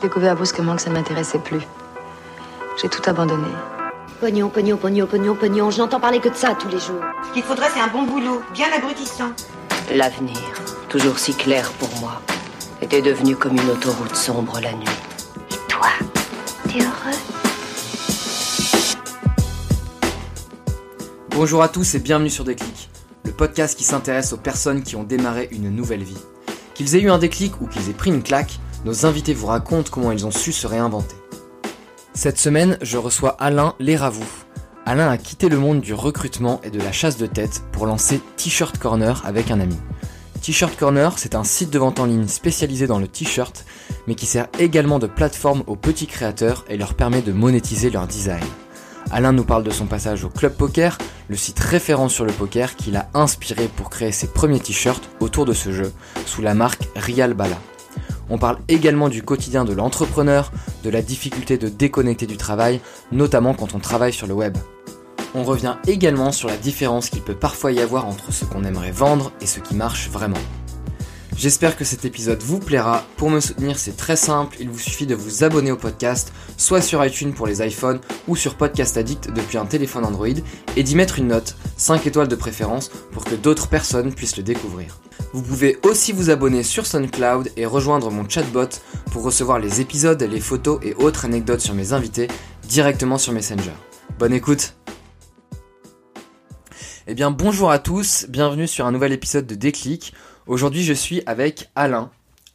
J'ai découvert brusquement que ça ne m'intéressait plus. J'ai tout abandonné. Pognon, pognon, pognon, pognon, pognon. Je n'entends parler que de ça tous les jours. Ce qu'il faudrait, c'est un bon boulot, bien abrutissant. L'avenir, toujours si clair pour moi, était devenu comme une autoroute sombre la nuit. Et toi, t'es heureux Bonjour à tous et bienvenue sur Déclic, le podcast qui s'intéresse aux personnes qui ont démarré une nouvelle vie. Qu'ils aient eu un déclic ou qu'ils aient pris une claque, nos invités vous racontent comment ils ont su se réinventer. Cette semaine, je reçois Alain Léravou. Alain a quitté le monde du recrutement et de la chasse de tête pour lancer T-Shirt Corner avec un ami. T-Shirt Corner, c'est un site de vente en ligne spécialisé dans le t-shirt, mais qui sert également de plateforme aux petits créateurs et leur permet de monétiser leur design. Alain nous parle de son passage au Club Poker, le site référent sur le poker qui l'a inspiré pour créer ses premiers t-shirts autour de ce jeu, sous la marque Rial Bala. On parle également du quotidien de l'entrepreneur, de la difficulté de déconnecter du travail, notamment quand on travaille sur le web. On revient également sur la différence qu'il peut parfois y avoir entre ce qu'on aimerait vendre et ce qui marche vraiment. J'espère que cet épisode vous plaira. Pour me soutenir, c'est très simple, il vous suffit de vous abonner au podcast, soit sur iTunes pour les iPhones ou sur Podcast Addict depuis un téléphone Android, et d'y mettre une note, 5 étoiles de préférence, pour que d'autres personnes puissent le découvrir. Vous pouvez aussi vous abonner sur SoundCloud et rejoindre mon chatbot pour recevoir les épisodes, les photos et autres anecdotes sur mes invités directement sur Messenger. Bonne écoute Eh bien bonjour à tous, bienvenue sur un nouvel épisode de Déclic. Aujourd'hui je suis avec Alain.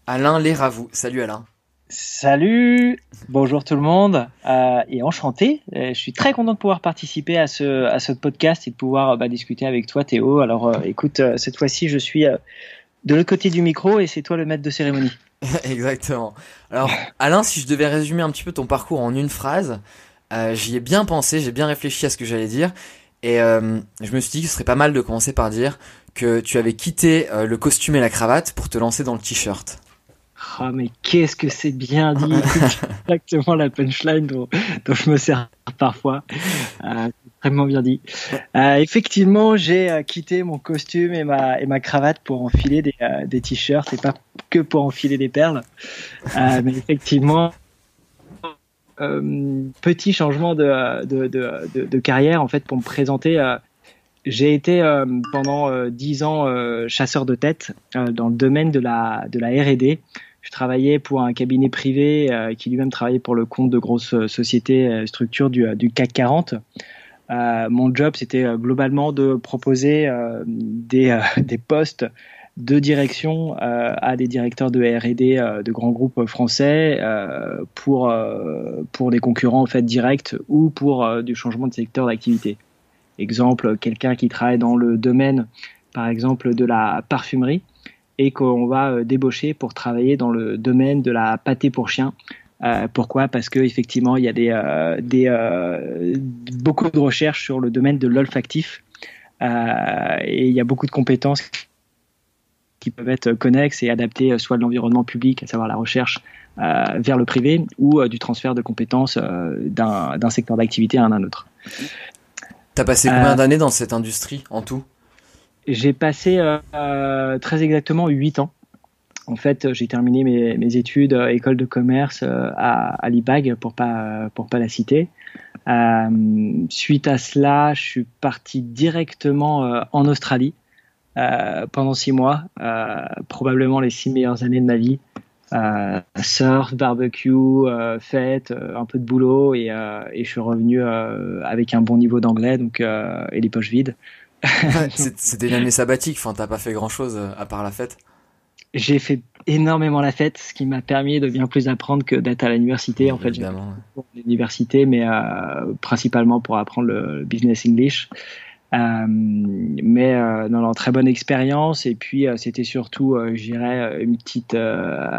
Alain Léravou. Salut Alain. Salut, bonjour tout le monde euh, et enchanté. Euh, je suis très content de pouvoir participer à ce, à ce podcast et de pouvoir bah, discuter avec toi Théo. Alors euh, écoute, euh, cette fois-ci je suis euh, de l'autre côté du micro et c'est toi le maître de cérémonie. Exactement. Alors Alain, si je devais résumer un petit peu ton parcours en une phrase, euh, j'y ai bien pensé, j'ai bien réfléchi à ce que j'allais dire et euh, je me suis dit que ce serait pas mal de commencer par dire que tu avais quitté euh, le costume et la cravate pour te lancer dans le t-shirt. Oh mais qu'est-ce que c'est bien dit Exactement la punchline dont, dont je me sers parfois. Euh, extrêmement bien dit. Euh, effectivement, j'ai euh, quitté mon costume et ma, et ma cravate pour enfiler des, des t-shirts et pas que pour enfiler des perles. Mais effectivement, petit changement de, de, de, de, de carrière en fait pour me présenter. J'ai été euh, pendant euh, dix ans euh, chasseur de tête euh, dans le domaine de la, de la R&D. Je travaillais pour un cabinet privé euh, qui lui-même travaillait pour le compte de grosses sociétés, structures du, du CAC 40. Euh, mon job, c'était globalement de proposer des, des postes de direction euh, à des directeurs de R&D euh, de grands groupes français euh, pour pour des concurrents en fait directs ou pour du changement de secteur d'activité. Exemple, quelqu'un qui travaille dans le domaine, par exemple, de la parfumerie et qu'on va euh, débaucher pour travailler dans le domaine de la pâté pour chien. Euh, pourquoi? Parce que effectivement, il y a des, euh, des beaucoup de recherches sur le domaine de l'olfactif et il y a beaucoup de compétences qui peuvent être connexes et adaptées soit de l'environnement public, à savoir la recherche, vers le privé, ou du transfert de compétences d'un secteur d'activité à un autre. T'as passé Euh, combien d'années dans cette industrie en tout? J'ai passé euh, euh, très exactement 8 ans. En fait, j'ai terminé mes, mes études euh, école de commerce euh, à, à l'IBAG pour pas pour pas la citer. Euh, suite à cela, je suis parti directement euh, en Australie euh, pendant six mois, euh, probablement les six meilleures années de ma vie. Euh, surf, barbecue, euh, fête, euh, un peu de boulot et, euh, et je suis revenu avec un bon niveau d'anglais donc et les poches vides. C'était une année sabbatique, enfin t'as pas fait grand chose à part la fête. J'ai fait énormément la fête, ce qui m'a permis de bien plus apprendre que d'être à l'université. En fait, j'ai évidemment. pour l'université, mais principalement pour apprendre le business English. Euh, mais euh, non, non, très bonne expérience. Et puis, euh, c'était surtout, euh, je dirais, une petite,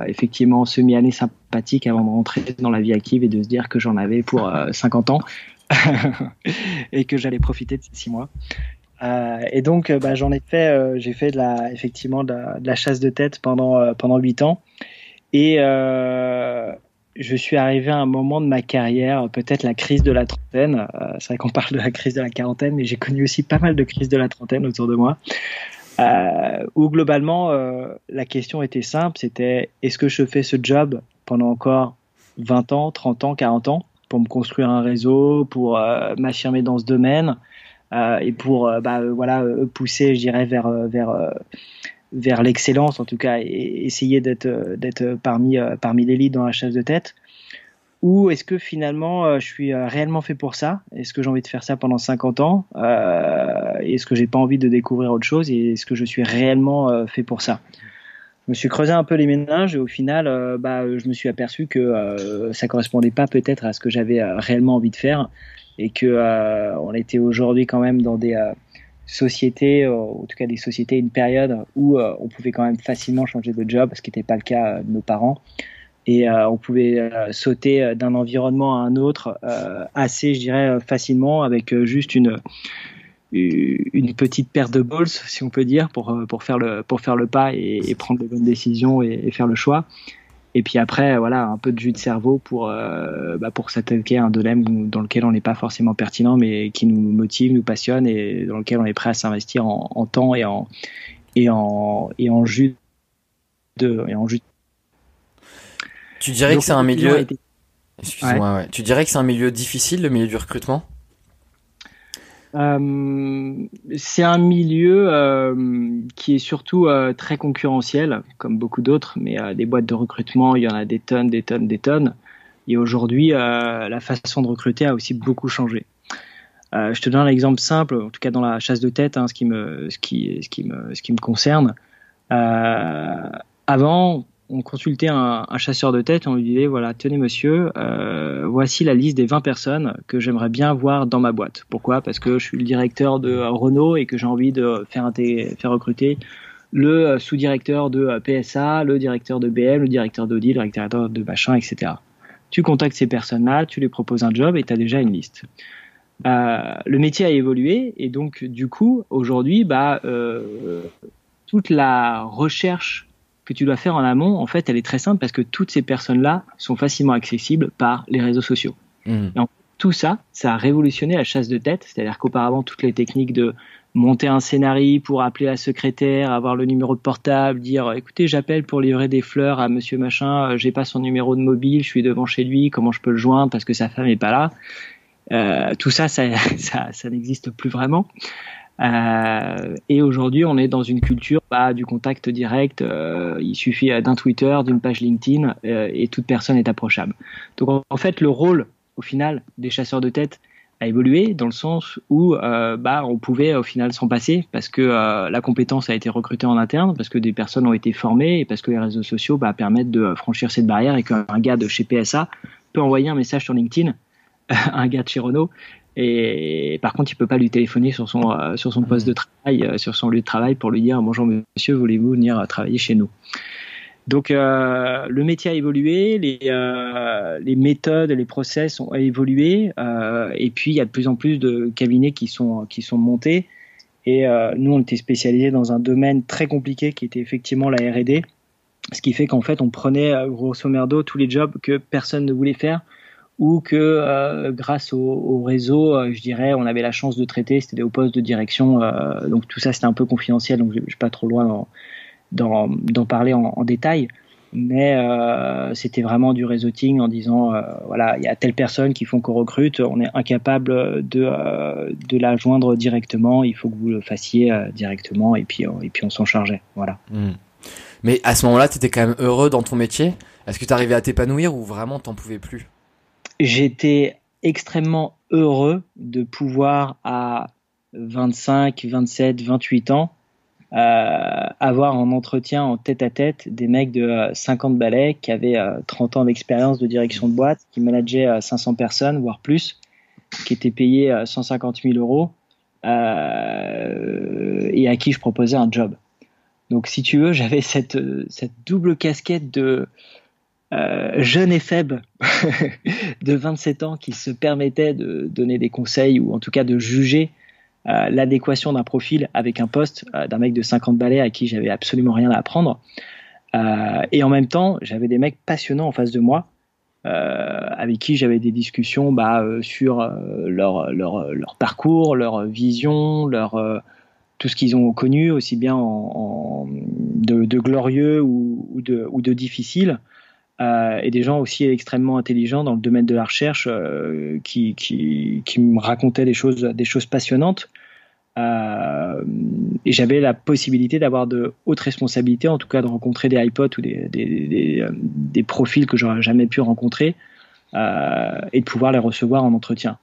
effectivement, semi-année sympathique avant de rentrer dans la vie active et de se dire que j'en avais pour euh, 50 ans et que j'allais profiter de ces six mois. Et donc, bah, j'en ai fait, j'ai fait de la, effectivement de la, chasse de tête pendant pendant huit ans. Et je suis arrivé à un moment de ma carrière, peut-être la crise de la trentaine. Euh, c'est vrai qu'on parle de la crise de la quarantaine, mais j'ai connu aussi pas mal de crises de la trentaine autour de moi. Euh, où globalement, euh, la question était simple, c'était est-ce que je fais ce job pendant encore 20 ans, 30 ans, 40 ans pour me construire un réseau, pour m'affirmer dans ce domaine et pour bah, voilà pousser, je dirais, vers vers vers l'excellence en tout cas et essayer d'être d'être parmi parmi l'élite dans la chasse de tête. Ou est-ce que finalement je suis réellement fait pour ça? Est-ce que j'ai envie de faire ça pendant 50 ans? Euh, Est-ce que j'ai pas envie de découvrir autre chose? Et est-ce que je suis réellement fait pour ça? Je me suis creusé un peu les ménages et au final, euh, bah, je me suis aperçu que euh, ça correspondait pas peut-être à ce que j'avais euh, réellement envie de faire et que euh, on était aujourd'hui quand même dans des sociétés, en tout cas des sociétés, une période où on pouvait quand même facilement changer de job, ce qui n'était pas le cas de nos parents. Et on pouvait sauter d'un environnement à un autre assez, je dirais, facilement avec juste une une petite paire de balls, si on peut dire, pour, euh, pour, faire, le, pour faire le pas et, prendre les bonnes décisions et, faire le choix. Et puis après, voilà, un peu de jus de cerveau pour, euh, bah pour s'attaquer à un domaine dans lequel on n'est pas forcément pertinent, mais qui nous motive, nous passionne et dans lequel on est prêt à s'investir en, temps et en, et en, et en jus de, et en jus. Tu dirais que c'est un milieu. Excuse-moi, ouais. Tu dirais que c'est un milieu difficile, le milieu du recrutement? Euh, c'est un milieu euh, qui est surtout euh, très concurrentiel, comme beaucoup d'autres, mais des boîtes de recrutement, il y en a des tonnes, des tonnes, des tonnes. Et aujourd'hui, la façon de recruter a aussi beaucoup changé. je te donne un exemple simple, en tout cas dans la chasse de tête, hein, ce, qui me, ce, qui, ce, qui me, ce qui me concerne. avant, on consultait un, chasseur de tête, on lui disait voilà, tenez monsieur, euh, voici la liste des 20 personnes que j'aimerais bien voir dans ma boîte. Pourquoi? Parce que je suis le directeur de Renault et que j'ai envie de faire, recruter le euh, sous-directeur de euh, PSA, le directeur de BM, le directeur d'Audi, le directeur de machin, etc. Tu contactes ces personnes-là, tu les proposes un job et tu as déjà une liste. le métier a évolué et donc du coup aujourd'hui bah toute la recherche que tu dois faire en amont, en fait, elle est très simple parce que toutes ces personnes-là sont facilement accessibles par les réseaux sociaux. Mmh. tout ça, ça a révolutionné la chasse de tête, c'est-à-dire qu'auparavant, toutes les techniques de monter un scénario pour appeler la secrétaire, avoir le numéro de portable, dire écoutez, j'appelle pour livrer des fleurs à monsieur machin, euh, j'ai pas son numéro de mobile, je suis devant chez lui, comment je peux le joindre parce que sa femme est pas là. Euh, tout ça, ça, ça, ça n'existe plus vraiment. Euh, et aujourd'hui, on est dans une culture bah, du contact direct. Euh, il suffit d'un Twitter, d'une page LinkedIn, euh, et toute personne est approchable. Donc en, fait, le rôle, au final, des chasseurs de tête a évolué dans le sens où euh, bah, on pouvait au final s'en passer parce que euh, la compétence a été recrutée en interne, parce que des personnes ont été formées et parce que les réseaux sociaux bah, permettent de franchir cette barrière et qu'un gars de chez PSA peut envoyer un message sur LinkedIn un gars de chez Renault et par contre, il peut pas lui téléphoner sur son euh, sur son poste de travail, euh, sur son lieu de travail pour lui dire bonjour monsieur, voulez-vous venir euh, travailler chez nous? Donc le métier a évolué, les, les méthodes, les process ont évolué, et puis il y a de plus en plus de cabinets qui sont qui sont montés. Et nous, on était spécialisés dans un domaine très compliqué qui était effectivement la R&D, ce qui fait qu'en fait, on prenait grosso merdo tous les jobs que personne ne voulait faire ou que euh, grâce au, au réseau, euh, je dirais, on avait la chance de traiter, c'était au poste de direction, euh, donc tout ça c'était un peu confidentiel, donc je suis pas trop loin d'en parler en, en, détail, mais c'était vraiment du réseauting en disant, voilà, il y a telle personne qui font qu'on recrute, on est incapable de, de la joindre directement, il faut que vous le fassiez directement, et puis, et puis on s'en chargeait, voilà. Hmm. Mais à ce moment-là, tu étais quand même heureux dans ton métier? Est-ce que tu arrivais à t'épanouir ou vraiment t'en pouvais plus? J'étais extrêmement heureux de pouvoir à 25, 27, 28 ans euh, avoir en entretien en tête à tête des mecs de 50 euh, balais qui avaient 30 euh, ans d'expérience de direction de boîte, qui manageaient 500 personnes, voire plus, qui étaient payés 150 000 euros et à qui je proposais un job. Donc si tu veux, j'avais cette double casquette de euh, jeune et faible de 27 ans qui se permettait de donner des conseils ou en tout cas de juger euh, l'adéquation d'un profil avec un poste euh, d'un mec de 50 balais à qui j'avais absolument rien à apprendre. et en même temps, j'avais des mecs passionnants en face de moi avec qui j'avais des discussions bah, sur leur, parcours, leur vision, leur, tout ce qu'ils ont connu, aussi bien en, de, glorieux ou, de, ou de difficile. Euh, et des gens aussi extrêmement intelligents dans le domaine de la recherche euh, qui, qui, qui, me racontaient des choses, des choses passionnantes. Euh, et j'avais la possibilité d'avoir de hautes responsabilités, en tout cas de rencontrer des iPods ou des, des, des, euh, des profils que j'aurais jamais pu rencontrer euh, et de pouvoir les recevoir en entretien.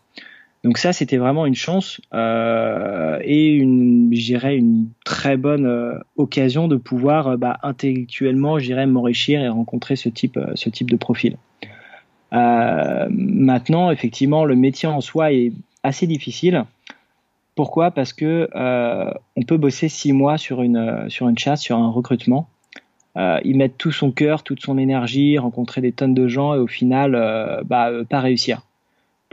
Donc ça, c'était vraiment une chance euh, et une, dirais, une très bonne euh, occasion de pouvoir euh, bah, intellectuellement, dirais, m'enrichir et rencontrer ce type, euh, ce type de profil. maintenant, effectivement, le métier en soi est assez difficile. Pourquoi? Parce que on peut bosser six mois sur une sur une chasse, sur un recrutement, y mettre tout son cœur, toute son énergie, rencontrer des tonnes de gens et au final, bah, pas réussir.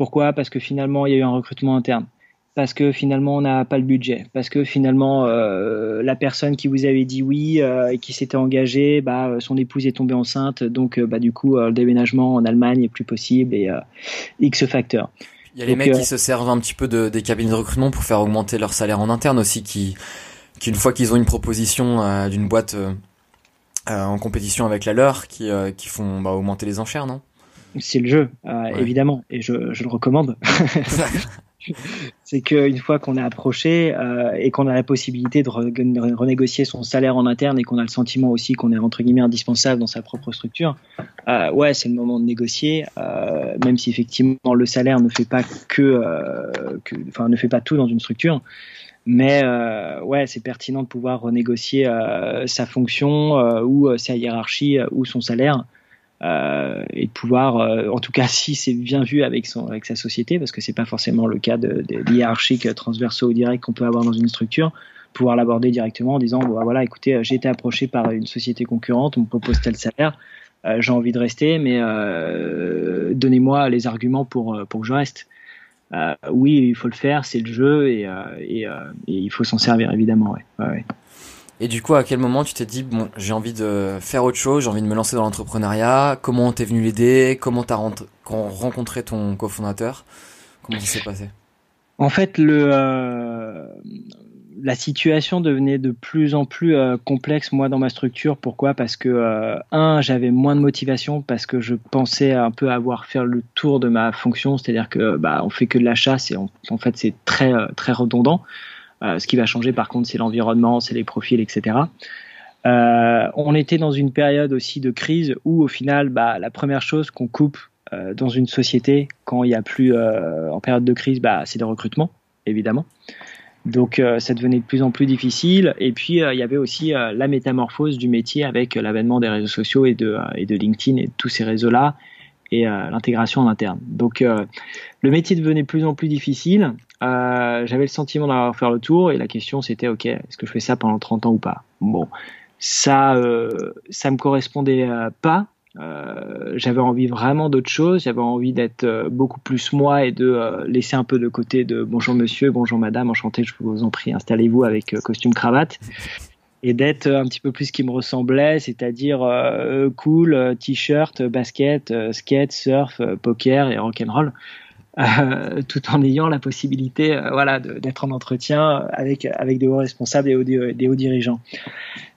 Pourquoi? Parce que finalement, il y a eu un recrutement interne. Parce que finalement, on n'a pas le budget. Parce que finalement, euh, la personne qui vous avait dit oui euh, et qui s'était engagée, bah, euh, son épouse est tombée enceinte. Donc, bah, du coup, le déménagement en Allemagne est plus possible et X facteurs. Il y a les mecs qui se servent un petit peu de, des cabines de recrutement pour faire augmenter leur salaire en interne aussi, qui, qui une fois qu'ils ont une proposition d'une boîte en compétition avec la leur, qui, qui font bah, augmenter les enchères, non? C'est le jeu, euh, évidemment, et je, je le recommande. c'est qu'une fois qu'on est approché euh, et qu'on a la possibilité de, renégocier son salaire en interne et qu'on a le sentiment aussi qu'on est entre guillemets indispensable dans sa propre structure, euh, ouais, c'est le moment de négocier, euh, même si effectivement le salaire ne fait pas que, euh, enfin ne fait pas tout dans une structure. Mais euh, ouais, c'est pertinent de pouvoir renégocier sa fonction ou sa hiérarchie ou son salaire euh, et de pouvoir, euh, en tout cas si c'est bien vu avec, son, avec sa société, parce que c'est pas forcément le cas de, de, transversaux ou directs qu'on peut avoir dans une structure, pouvoir l'aborder directement en disant bon, voilà, écoutez, j'ai été approché par une société concurrente, on me propose tel salaire, euh, j'ai envie de rester, mais euh, donnez-moi les arguments pour, pour que je reste. oui, il faut le faire, c'est le jeu et, et, il faut s'en servir évidemment. Ouais, ouais. Et du coup, à quel moment tu t'es dit, bon, j'ai envie de faire autre chose, j'ai envie de me lancer dans l'entrepreneuriat Comment t'es venu l'aider Comment t'as rencontré ton cofondateur Comment ça s'est passé? En fait, euh, la situation devenait de plus en plus euh, complexe, moi, dans ma structure. Pourquoi? Parce que, euh, un, j'avais moins de motivation, parce que je pensais un peu avoir fait le tour de ma fonction, c'est-à-dire que bah, on fait que de la chasse et en fait, c'est très, très redondant. Euh, ce qui va changer par contre, c'est l'environnement, c'est les profils, etc. Euh, on était dans une période aussi de crise où au final, bah, la première chose qu'on coupe euh, dans une société quand il n'y a plus en période de crise, bah, c'est le recrutement, évidemment. Donc ça devenait de plus en plus difficile. Et puis il y avait aussi la métamorphose du métier avec l'avènement des réseaux sociaux et de, et de LinkedIn et de tous ces réseaux-là et l'intégration en interne. Donc le métier devenait de plus en plus difficile. Euh, j'avais le sentiment d'avoir fait le tour et la question c'était ok, est-ce que je fais ça pendant 30 ans ou pas? Bon, ça, euh, ça me correspondait euh, pas. Euh, j'avais envie vraiment d'autre chose. J'avais envie d'être euh, beaucoup plus moi et de laisser un peu de côté de bonjour monsieur, bonjour madame, enchanté, je vous en prie, installez-vous avec costume cravate et d'être un petit peu plus ce qui me ressemblait, c'est-à-dire cool, t-shirt, basket, skate, surf, poker et rock'n'roll. Euh, tout en ayant la possibilité euh, voilà, d'être en entretien avec, avec des hauts responsables et des hauts dirigeants.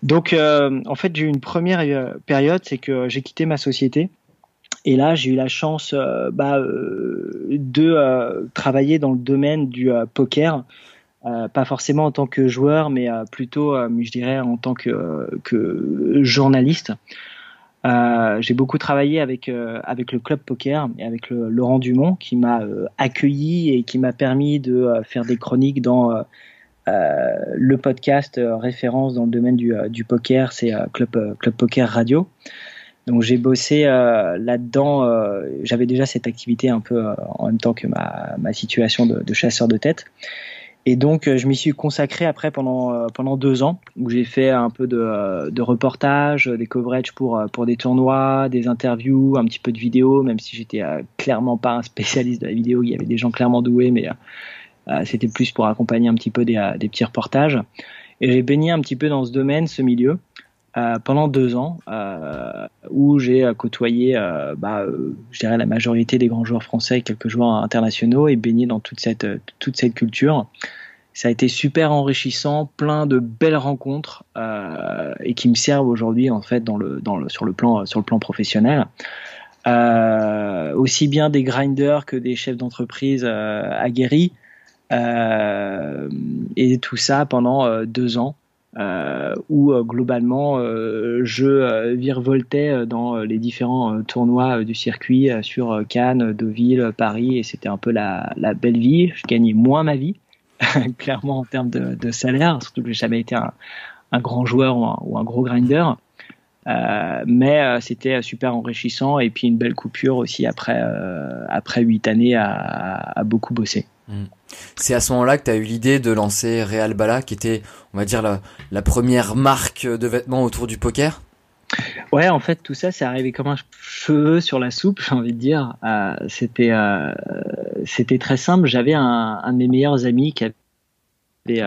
Donc, euh, en fait, j'ai eu une première période, c'est que j'ai quitté ma société. Et là, j'ai eu la chance bah, de travailler dans le domaine du poker, pas forcément en tant que joueur, mais plutôt, je dirais, en tant que, que journaliste. Euh, j'ai beaucoup travaillé avec euh, avec le club poker et avec le, Laurent Dumont qui m'a euh, accueilli et qui m'a permis de faire des chroniques dans le podcast référence dans le domaine du, du poker, c'est club club poker radio. Donc j'ai bossé là-dedans. J'avais déjà cette activité un peu en même temps que ma, ma situation de, de chasseur de tête. Et donc, euh, je m'y suis consacré après pendant euh, pendant deux ans, où j'ai fait un peu de, euh, de reportages, des coverages pour pour des tournois, des interviews, un petit peu de vidéo, même si j'étais clairement pas un spécialiste de la vidéo. Il y avait des gens clairement doués, mais c'était plus pour accompagner un petit peu des, des petits reportages. Et j'ai baigné un petit peu dans ce domaine, ce milieu. Euh, pendant deux ans, euh, où j'ai côtoyé, euh, bah, je dirais la majorité des grands joueurs français et quelques joueurs internationaux et baigné dans toute cette toute cette culture. Ça a été super enrichissant, plein de belles rencontres et qui me servent aujourd'hui en fait dans le, dans le, sur le plan sur le plan professionnel. aussi bien des grinders que des chefs d'entreprise aguerris. et tout ça pendant deux ans. Euh, où euh, globalement euh, je virevoltais dans les différents tournois du circuit sur Cannes, Deauville, Paris, et c'était un peu la, belle vie. Je gagnais moins ma vie, clairement en termes de, salaire, surtout que j'ai jamais été un, grand joueur ou un, gros grinder. Euh, mais c'était super enrichissant et puis une belle coupure aussi après euh, huit années à, beaucoup bosser. Mmh. C'est à ce moment-là que tu as eu l'idée de lancer Real Bala, qui était, on va dire, la, première marque de vêtements autour du poker? Ouais, en fait, tout ça, c'est arrivé comme un cheveu sur la soupe, j'ai envie de dire. Euh, c'était, euh, c'était très simple. J'avais un, de mes meilleurs amis qui avait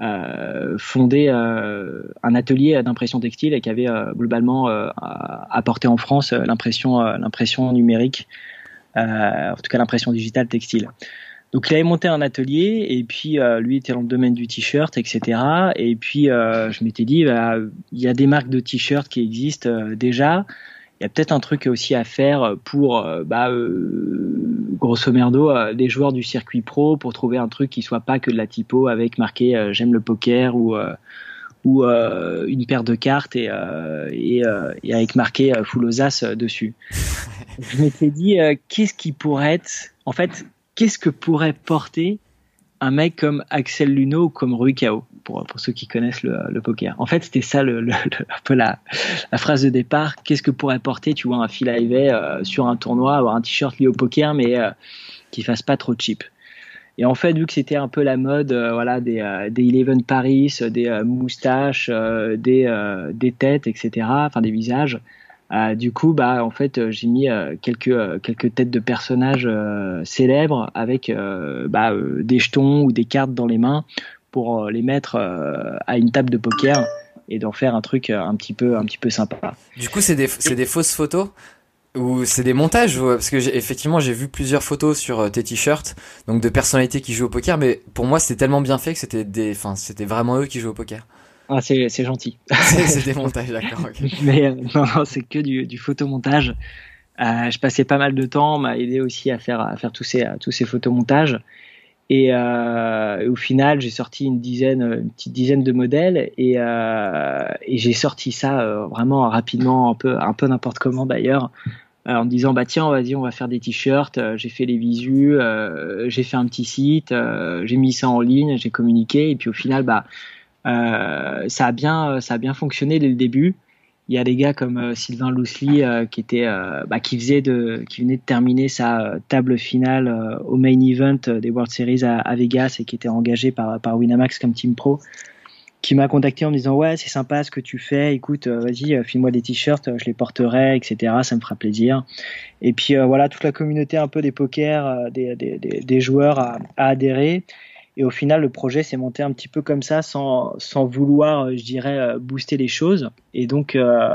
euh, fondé un atelier d'impression textile et qui avait globalement apporté en France l'impression, l'impression numérique, en tout cas l'impression digitale textile. Donc il avait monté un atelier et puis euh, lui était dans le domaine du t-shirt, etc. Et puis euh, je m'étais dit, bah, il y a des marques de t-shirts qui existent euh, déjà. Il y a peut-être un truc aussi à faire pour, bah, grosso merdo, des joueurs du circuit pro pour trouver un truc qui soit pas que de la typo avec marqué j'aime le poker ou ou une paire de cartes et, et, et avec marqué full aux as dessus. je m'étais dit qu'est-ce qui pourrait être en fait qu'est-ce que pourrait porter un mec comme Axel Luno ou comme Rui Kao pour, pour ceux qui connaissent le, poker. En fait, c'était ça le, un peu la, la, phrase de départ. Qu'est-ce que pourrait porter, tu vois, un Phil Ivey euh, sur un tournoi, avoir un t-shirt lié au poker, mais euh, qui fasse pas trop cheap. Et en fait, vu que c'était un peu la mode, euh, voilà, des, des Eleven Paris, des moustaches, des, des têtes, etc., enfin des visages, euh, du coup, bah, en fait, euh, j'ai mis euh, quelques quelques têtes de personnages célèbres avec bah, des jetons ou des cartes dans les mains pour les mettre à une table de poker et d'en faire un truc un petit peu un petit peu sympa. Du coup, c'est des c'est des fausses photos ou c'est des montages? Parce que effectivement j'ai vu plusieurs photos sur tes t-shirts donc de personnalités qui jouent au poker mais pour moi c'était tellement bien fait que c'était des enfin c'était vraiment eux qui jouent au poker. Ah, c'est, c'est gentil. c'est des montages, d'accord. Mais euh, non, non, c'est que du, du photomontage. Euh, je passais pas mal de temps, m'a aidé aussi à faire, à faire tous ces, tous ces photomontages. Et, euh, au final, j'ai sorti une dizaine, une petite dizaine de modèles et, euh, et j'ai sorti ça euh, vraiment rapidement, un peu, un peu n'importe comment d'ailleurs, euh, en me disant bah tiens, vas-y, on va faire des t-shirts. j'ai fait les visus, j'ai fait un petit site, j'ai mis ça en ligne, j'ai communiqué et puis au final, bah euh, ça a bien, ça a bien fonctionné dès le début. Il y a des gars comme euh, Sylvain Lousely euh, qui était, bah, qui faisait qui venait de terminer sa table finale au main event des World Series à, Vegas et qui était engagé par, Winamax comme team pro qui m'a contacté en me disant ouais c'est sympa ce que tu fais. Écoute vas-y file-moi des t-shirts je les porterai etc ça me fera plaisir. Et puis voilà toute la communauté un peu des poker des, joueurs a, a, adhéré et au final, le projet s'est monté un petit peu comme ça, sans, sans vouloir, je dirais, euh, booster les choses. Et donc, euh,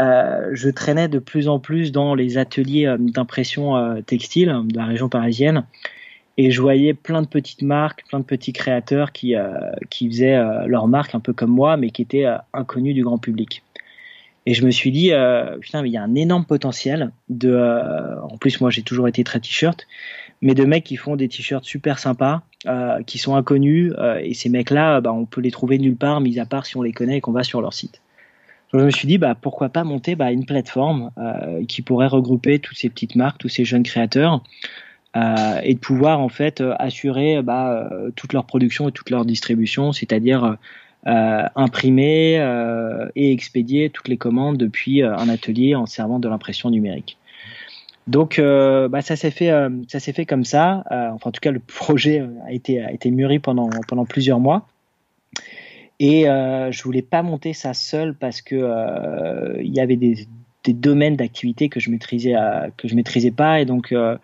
euh, je traînais de plus en plus dans les ateliers euh, d'impression euh, textile de la région parisienne. Et je voyais plein de petites marques, plein de petits créateurs qui, qui faisaient leur marque un peu comme moi, mais qui étaient inconnus du grand public. Et je me suis dit, putain, mais il y a un énorme potentiel de. en plus, moi, j'ai toujours été très t-shirt, mais de mecs qui font des t-shirts super sympas, euh, qui sont inconnus, euh, et ces mecs-là, bah, on peut les trouver nulle part, mis à part si on les connaît et qu'on va sur leur site. Donc je me suis dit, bah, pourquoi pas monter bah, une plateforme euh, qui pourrait regrouper toutes ces petites marques, tous ces jeunes créateurs, et de pouvoir en fait assurer bah, toute leur production et toute leur distribution, c'est-à-dire imprimer et expédier toutes les commandes depuis un atelier en servant de l'impression numérique. Donc, euh, bah, ça s'est fait, euh, ça s'est fait comme ça. Euh, enfin, en tout cas, le projet a été a été mûri pendant pendant plusieurs mois. Et je voulais pas monter ça seul parce que il y avait des, des domaines d'activité que je maîtrisais que je maîtrisais pas et donc je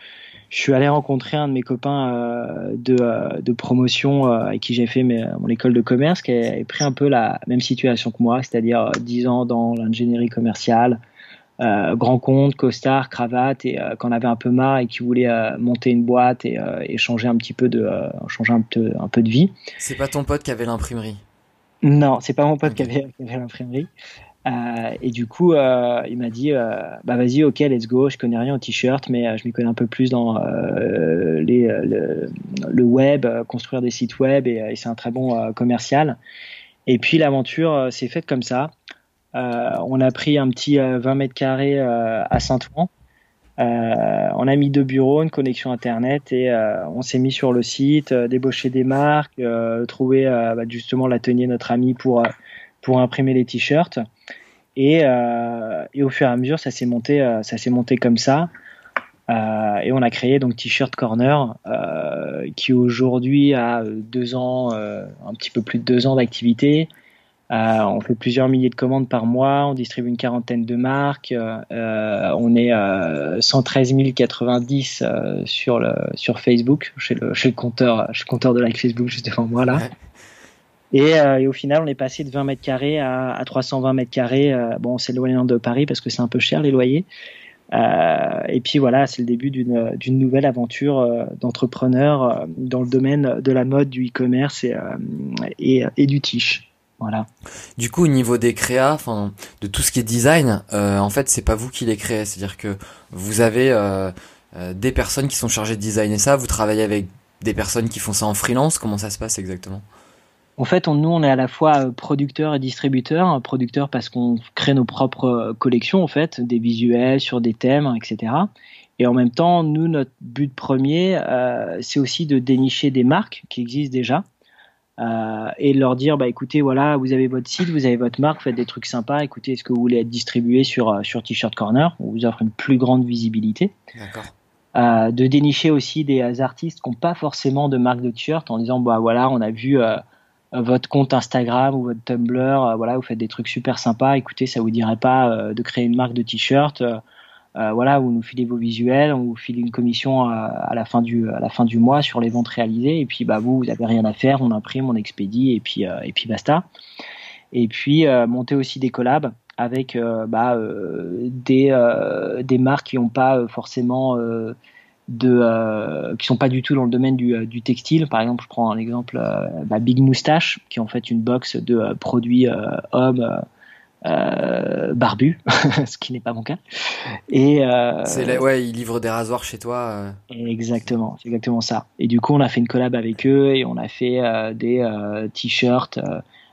suis allé rencontrer un de mes copains de, de promotion avec qui j'ai fait mon école de commerce qui a pris un peu la même situation que moi, c'est-à-dire 10 ans dans l'ingénierie commerciale, grand compte, costard, cravate, et qu'on avait un peu marre et qui voulait monter une boîte et, et, changer un petit peu de, changer un peu, un peu de vie. C'est pas ton pote qui avait l'imprimerie? Non, c'est pas mon pote qui avait, avait l'imprimerie. Euh, et du coup, euh, il m'a dit, euh, bah vas-y, ok, let's go. Je connais rien au t-shirt, mais je m'y connais un peu plus dans les, le, web, construire des sites web, et, c'est un très bon commercial. Et puis l'aventure s'est faite comme ça. On a pris un petit 20 mètres carrés à Saint-Ouen. on a mis deux bureaux, une connexion internet et on s'est mis sur le site, débaucher des marques, trouver bah, justement l'atelier notre ami pour pour imprimer les t-shirts. Et, euh, et, au fur et à mesure, ça s'est monté, euh, ça s'est monté comme ça. Euh, et on a créé donc T-shirt Corner, euh, qui aujourd'hui a deux ans, euh, un petit peu plus de deux ans d'activité. On fait plusieurs milliers de commandes par mois, on distribue une quarantaine de marques, on est 113 090 sur le sur Facebook, chez le chez le compteur, chez le compteur de like Facebook juste devant moi là. Euh, et, au final, on est passé de 20 mètres carrés à, 320 mètres carrés. Euh, bon, c'est loin de Paris parce que c'est un peu cher les loyers. Euh, et puis voilà, c'est le début d'une nouvelle aventure d'entrepreneur dans le domaine de la mode, du e-commerce et, et, et, du tiche. Voilà. Du coup, au niveau des créas, enfin, de tout ce qui est design, en fait, c'est pas vous qui les créez. C'est-à-dire que vous avez des personnes qui sont chargées de designer ça. Vous travaillez avec des personnes qui font ça en freelance. Comment ça se passe exactement? En fait, on, nous, on est à la fois euh, producteur et distributeur. Producteur parce qu'on crée nos propres euh, collections, en fait, des visuels sur des thèmes, etc. Et en même temps, nous, notre but premier, euh, c'est aussi de dénicher des marques qui existent déjà euh, et leur dire, bah écoutez, voilà, vous avez votre site, vous avez votre marque, faites des trucs sympas. Écoutez, est-ce que vous voulez être distribué sur sur T-shirt Corner On vous offre une plus grande visibilité. Euh, de dénicher aussi des artistes qui n'ont pas forcément de marque de t-shirt en disant, bah voilà, on a vu votre compte Instagram ou votre Tumblr, euh, voilà, vous faites des trucs super sympas. Écoutez, ça vous dirait pas euh, de créer une marque de t-shirt, euh, voilà, vous nous filez vos visuels, on vous file une commission à, la fin du à la fin du mois sur les ventes réalisées, et puis bah vous, vous avez rien à faire, on imprime, on expédie, et puis et puis basta. Et puis monter aussi des collabs avec bah, des des marques qui n'ont pas forcément de euh, qui sont pas du tout dans le domaine du, euh, du textile. Par exemple, je prends un exemple, euh, bah, Big Moustache, qui est en fait une box de euh, produits hommes barbus, ce qui n'est pas mon cas. Et c'est ouais, ils livrent des rasoirs chez toi. Exactement, c'est exactement ça. Et du coup, on a fait une collab avec eux et on a fait des t-shirts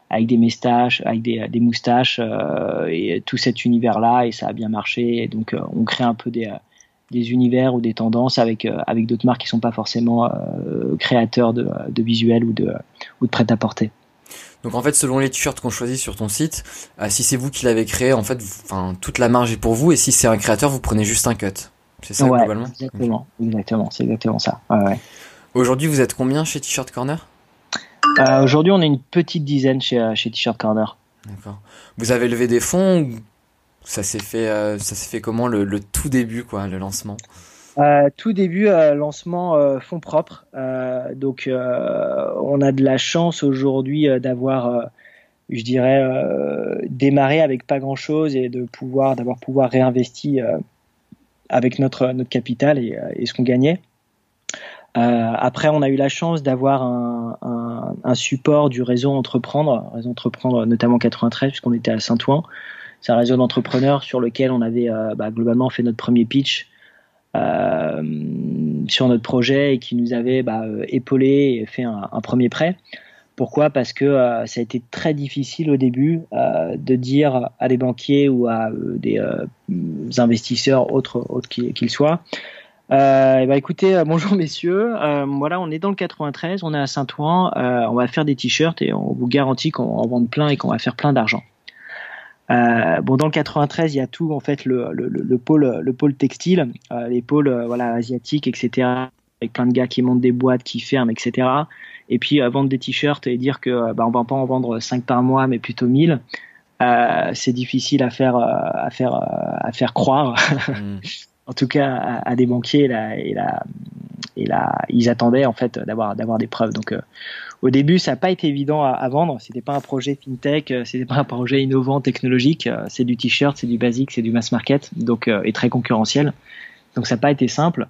avec des moustaches, avec des, des moustaches et tout cet univers-là et ça a bien marché. Et donc, on crée un peu des des univers ou des tendances avec euh, avec d'autres marques qui sont pas forcément euh, créateurs de, de visuels ou de ou de prêt-à-porter. Donc en fait, selon les t-shirts qu'on choisit sur ton site, euh, si c'est vous qui l'avez créé, en fait, enfin toute la marge est pour vous, et si c'est un créateur, vous prenez juste un cut. C'est ça globalement? Exactement, exactement, c'est exactement ça. Aujourd'hui, vous êtes combien chez T-shirt Corner? Aujourd'hui, on est une petite dizaine chez chez T-shirt Corner. D'accord. Vous avez levé des fonds ça s'est fait, euh, ça s'est fait comment le, tout début, quoi, le lancement? Euh, tout début, euh, lancement euh, fonds propres. donc, on a de la chance aujourd'hui d'avoir, je dirais, démarré avec pas grand chose et de pouvoir, d'avoir pouvoir réinvesti avec notre capital et, ce qu'on gagnait. après, on a eu la chance d'avoir un, support du réseau Entreprendre, réseau Entreprendre notamment 93 puisqu'on était à Saint-Ouen. C'est un réseau d'entrepreneurs sur lequel on avait bah, globalement fait notre premier pitch sur notre projet et qui nous avait bah, euh, épaulé et fait un, premier prêt. Pourquoi? Parce que ça a été très difficile au début de dire à des banquiers ou à des investisseurs autres, autres qu'ils soient, euh, bah écoutez, bonjour messieurs. voilà, on est dans le 93, on est à Saint-Ouen, on va faire des t-shirts et on vous garantit qu'on en vende plein et qu'on va faire plein d'argent. Euh, bon, dans le 93, il y a tout en fait le, le, le pôle le pôle textile, euh, les pôles euh, voilà asiatiques, etc. Avec plein de gars qui montent des boîtes, qui ferment, etc. Et puis vendre des t-shirts et dire que bah, on va pas en vendre 5 par mois, mais plutôt 1000. c'est difficile à faire à faire à faire croire. Mm. en tout cas à, des banquiers la, et, la, et là, ils attendaient en fait d'avoir d'avoir des preuves. Donc au début, ça n'a pas été évident à, à vendre. C'était pas un projet fintech, c'était pas un projet innovant technologique. C'est du t-shirt, c'est du basique, c'est du mass market, donc et très concurrentiel. Donc ça n'a pas été simple.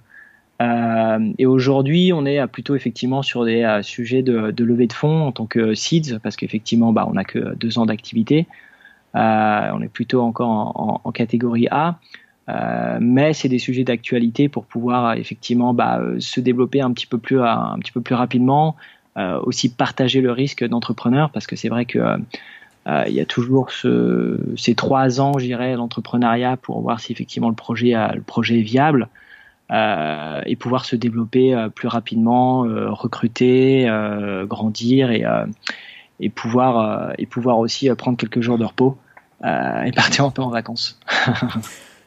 Euh, et aujourd'hui, on est plutôt effectivement sur des euh, sujets de, levée de fonds en tant que seeds, parce qu'effectivement, bah, on n'a que deux ans d'activité. Euh, on est plutôt encore en, catégorie A. Euh, mais c'est des sujets d'actualité pour pouvoir effectivement bah, se développer un petit peu plus, un petit peu plus rapidement, aussi partager le risque d'entrepreneur, parce que c'est vrai que il y a toujours ce, ces trois ans, je dirais, l'entrepreneuriat pour voir si effectivement le projet, le projet est viable. Euh, et pouvoir se développer euh, plus rapidement, euh, recruter, grandir et, et pouvoir et pouvoir aussi prendre quelques jours de repos et partir un peu en vacances.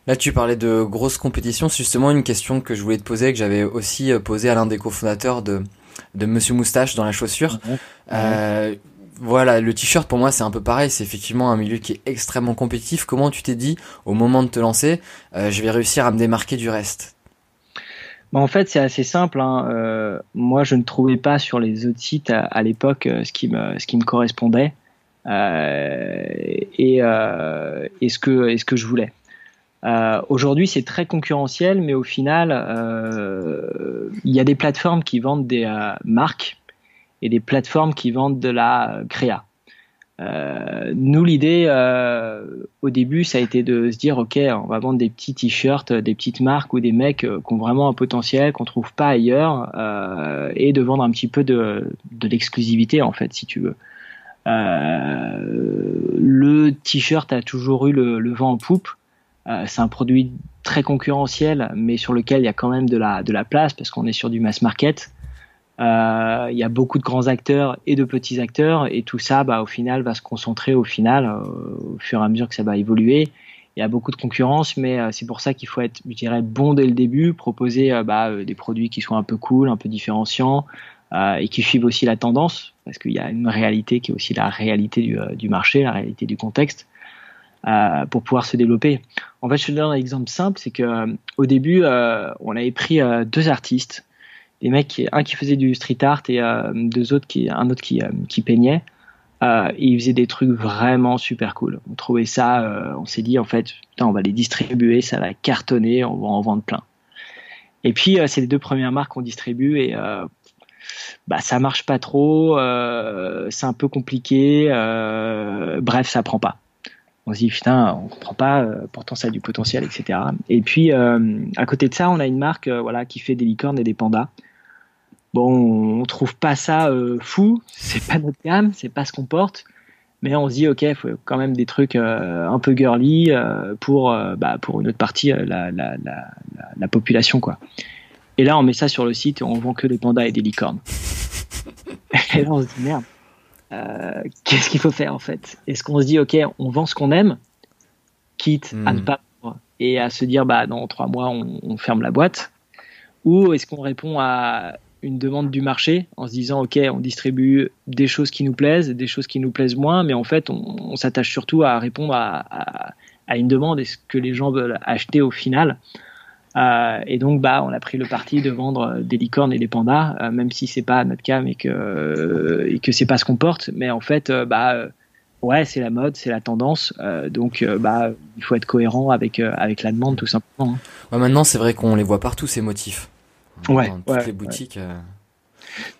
Là, tu parlais de grosses compétitions. C'est justement une question que je voulais te poser, que j'avais aussi posé à l'un des cofondateurs de, de Monsieur Moustache dans la chaussure. Euh, voilà, le t-shirt pour moi c'est un peu pareil, c'est effectivement un milieu qui est extrêmement compétitif. Comment tu t'es dit au moment de te lancer, je vais réussir à me démarquer du reste? Bah, en fait, c'est assez simple. Hein. Euh, moi, je ne trouvais pas sur les autres sites à, l'époque euh, ce qui me ce qui me correspondait euh, et, euh, et ce que et ce que je voulais. Euh, Aujourd'hui, c'est très concurrentiel, mais au final, euh, il y a des plateformes qui vendent des marques et des plateformes qui vendent de la créa. Euh, nous, l'idée euh, au début, ça a été de se dire, ok, on va vendre des petits t-shirts, des petites marques ou des mecs euh, qui ont vraiment un potentiel qu'on trouve pas ailleurs, euh, et de vendre un petit peu de, de l'exclusivité en fait, si tu veux. Euh, le t-shirt a toujours eu le, le vent en poupe. C'est un produit très concurrentiel, mais sur lequel il y a quand même de la de la place parce qu'on est sur du mass market. Euh, il y a beaucoup de grands acteurs et de petits acteurs et tout ça, bah, au final, va se concentrer au final, euh, au fur et à mesure que ça va évoluer. Il y a beaucoup de concurrence, mais euh, c'est pour ça qu'il faut être, je dirais, bon dès le début, proposer bah, des produits qui soient un peu cool, un peu différenciants et qui suivent aussi la tendance, parce qu'il y a une réalité qui est aussi la réalité du, du marché, la réalité du contexte. Euh, pour pouvoir se développer. En fait, je te donne un exemple simple, c'est que au début, euh, on avait pris deux artistes des mecs, un qui faisait du street art et euh, deux autres qui, un autre qui, euh, qui peignait. Euh, et ils faisaient des trucs vraiment super cool. On trouvait ça, euh, on s'est dit en fait, putain, on va les distribuer, ça va cartonner, on va en vendre plein. Et puis c'est les deux premières marques qu'on distribue et bah ça marche pas trop, c'est un peu compliqué, bref ça prend pas. On se dit putain, on comprend pas, pourtant ça a du potentiel, etc. Et puis à côté de ça, on a une marque voilà qui fait des licornes et des pandas. Bon, on trouve pas ça euh, fou, c'est pas notre gamme, c'est pas ce qu'on porte, mais on se dit ok, faut quand même des trucs euh, un peu girly euh, pour bah, pour une autre partie la, la, la, la, population quoi. Et là, on met ça sur le site et on vend que des pandas et des licornes. et là, on se dit merde, qu'est-ce qu'il faut faire en fait? Est-ce qu'on se dit ok, on vend ce qu'on aime, quitte à ne hmm. pas et à se dire bah dans trois mois on, on ferme la boîte, ou est-ce qu'on répond à une demande du marché en se disant ok on distribue des choses qui nous plaisent des choses qui nous plaisent moins mais en fait on, s'attache surtout à répondre à, une demande et ce que les gens veulent acheter au final? Euh, et donc bah on a pris le parti de vendre des licornes et des pandas euh, même si c'est pas notre cas mais que et que c'est pas ce qu'on porte mais en fait euh, bah ouais c'est la mode c'est la tendance donc bah il faut être cohérent avec avec la demande tout simplement hein. maintenant c'est vrai qu'on les voit partout ces motifs ouais, dans toutes les boutiques. Euh.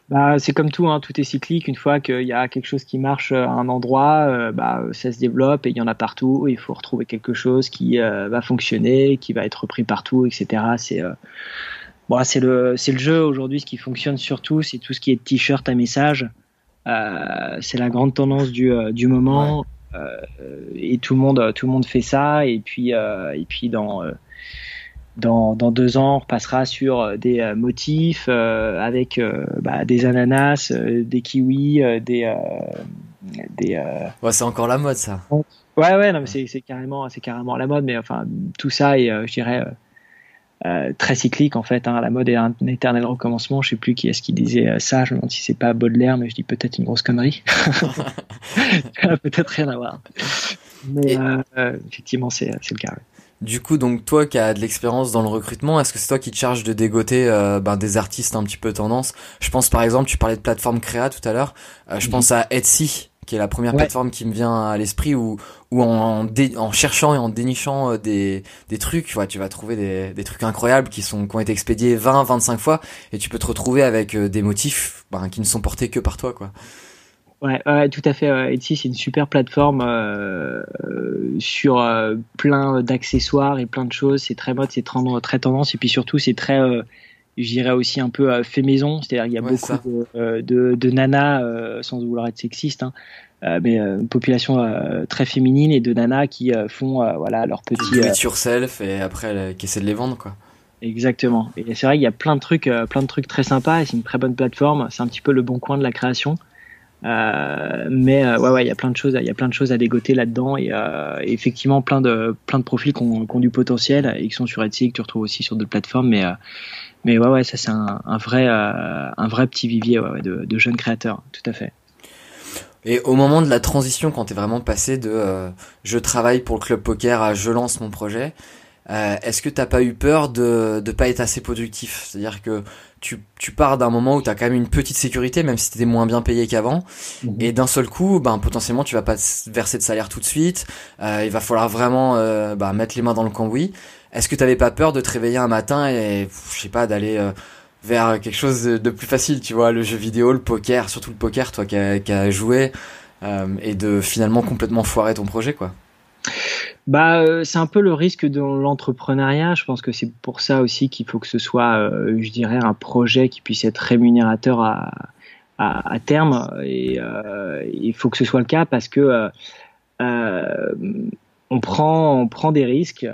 Bah, c'est comme tout, hein, tout est cyclique. Une fois qu'il y a quelque chose qui marche à un endroit, euh, bah, ça se développe et il y en a partout. Il faut retrouver quelque chose qui euh, va fonctionner, qui va être repris partout, etc. C'est bon, c'est le c'est le jeu aujourd'hui. Ce qui fonctionne surtout, c'est tout ce qui est t-shirt à message. c'est la grande tendance du, du moment. et tout le monde tout le monde fait ça. Et puis et puis dans dans, dans, deux ans, on repassera sur euh, des euh, motifs euh, avec bah, des ananas, des kiwis, des. des ouais, c'est encore la mode, ça. Ouais, ouais, non, mais c'est carrément, c'est carrément la mode, mais enfin, tout ça est, je dirais, très cyclique en fait. Hein. La mode est un, éternel recommencement. Je sais plus qui est-ce qui disait ça. Je me demande si c'est pas Baudelaire, mais je dis peut-être une grosse connerie. peut-être rien à voir. Mais effectivement, c'est le cas. Du coup, donc toi qui as de l'expérience dans le recrutement, est-ce que c'est toi qui te charges de dégoter euh, ben, des artistes un petit peu tendance? Je pense par exemple, tu parlais de plateforme créa tout à l'heure. Euh, je pense à Etsy, qui est la première plateforme qui me vient à l'esprit où, où en, en cherchant et en dénichant euh, des, des trucs, tu vas trouver des, des trucs incroyables qui sont qui ont été expédiés 20, 25 fois et tu peux te retrouver avec des motifs ben, qui ne sont portés que par toi, quoi. Ouais, ouais, tout à fait. Etsy, c'est une super plateforme euh, sur euh, plein d'accessoires et plein de choses. C'est très mode, c'est très, très tendance. Et puis surtout, c'est très, euh, je dirais aussi un peu fait maison. C'est-à-dire qu'il y a beaucoup de, de, de, nanas, sans vouloir être sexiste, hein, mais une population très féminine et de nanas qui font voilà leurs petits. Do it yourself et après qui essaient de les vendre, quoi. Exactement. Et c'est vrai qu'il y a plein de trucs, plein de trucs très sympas. Et c'est une très bonne plateforme. C'est un petit peu le bon coin de la création. Euh, mais euh, ouais, ouais, il y a plein de choses, il y a plein de choses à dégoter là-dedans et, euh, effectivement plein de plein de profils qui ont, du potentiel et qui sont sur Etsy que tu retrouves aussi sur d'autres plateformes. Mais mais ouais, ouais, ça c'est un, vrai un vrai petit vivier de, de, jeunes créateurs, tout à fait. Et au moment de la transition, quand tu es vraiment passé de je travaille pour le club poker à je lance mon projet, euh, est-ce que t'as pas eu peur de ne pas être assez productif? C'est-à-dire que tu, tu pars d'un moment où tu as quand même une petite sécurité, même si tu étais moins bien payé qu'avant, mhm. et d'un seul coup, ben potentiellement tu vas pas verser de salaire tout de suite. Euh, il va falloir vraiment euh, bah, mettre les mains dans le cambouis. Est-ce que t'avais pas peur de te réveiller un matin et je sais pas d'aller euh, vers quelque chose de plus facile, tu vois, le jeu vidéo, le poker, surtout le poker, toi qui as, qui as joué, et de finalement complètement foirer ton projet, quoi? Bah, euh, c'est un peu le risque de l'entrepreneuriat. Je pense que c'est pour ça aussi qu'il faut que ce soit, euh, je dirais, un projet qui puisse être rémunérateur à, terme. Et euh, il faut que ce soit le cas parce que on prend, des risques.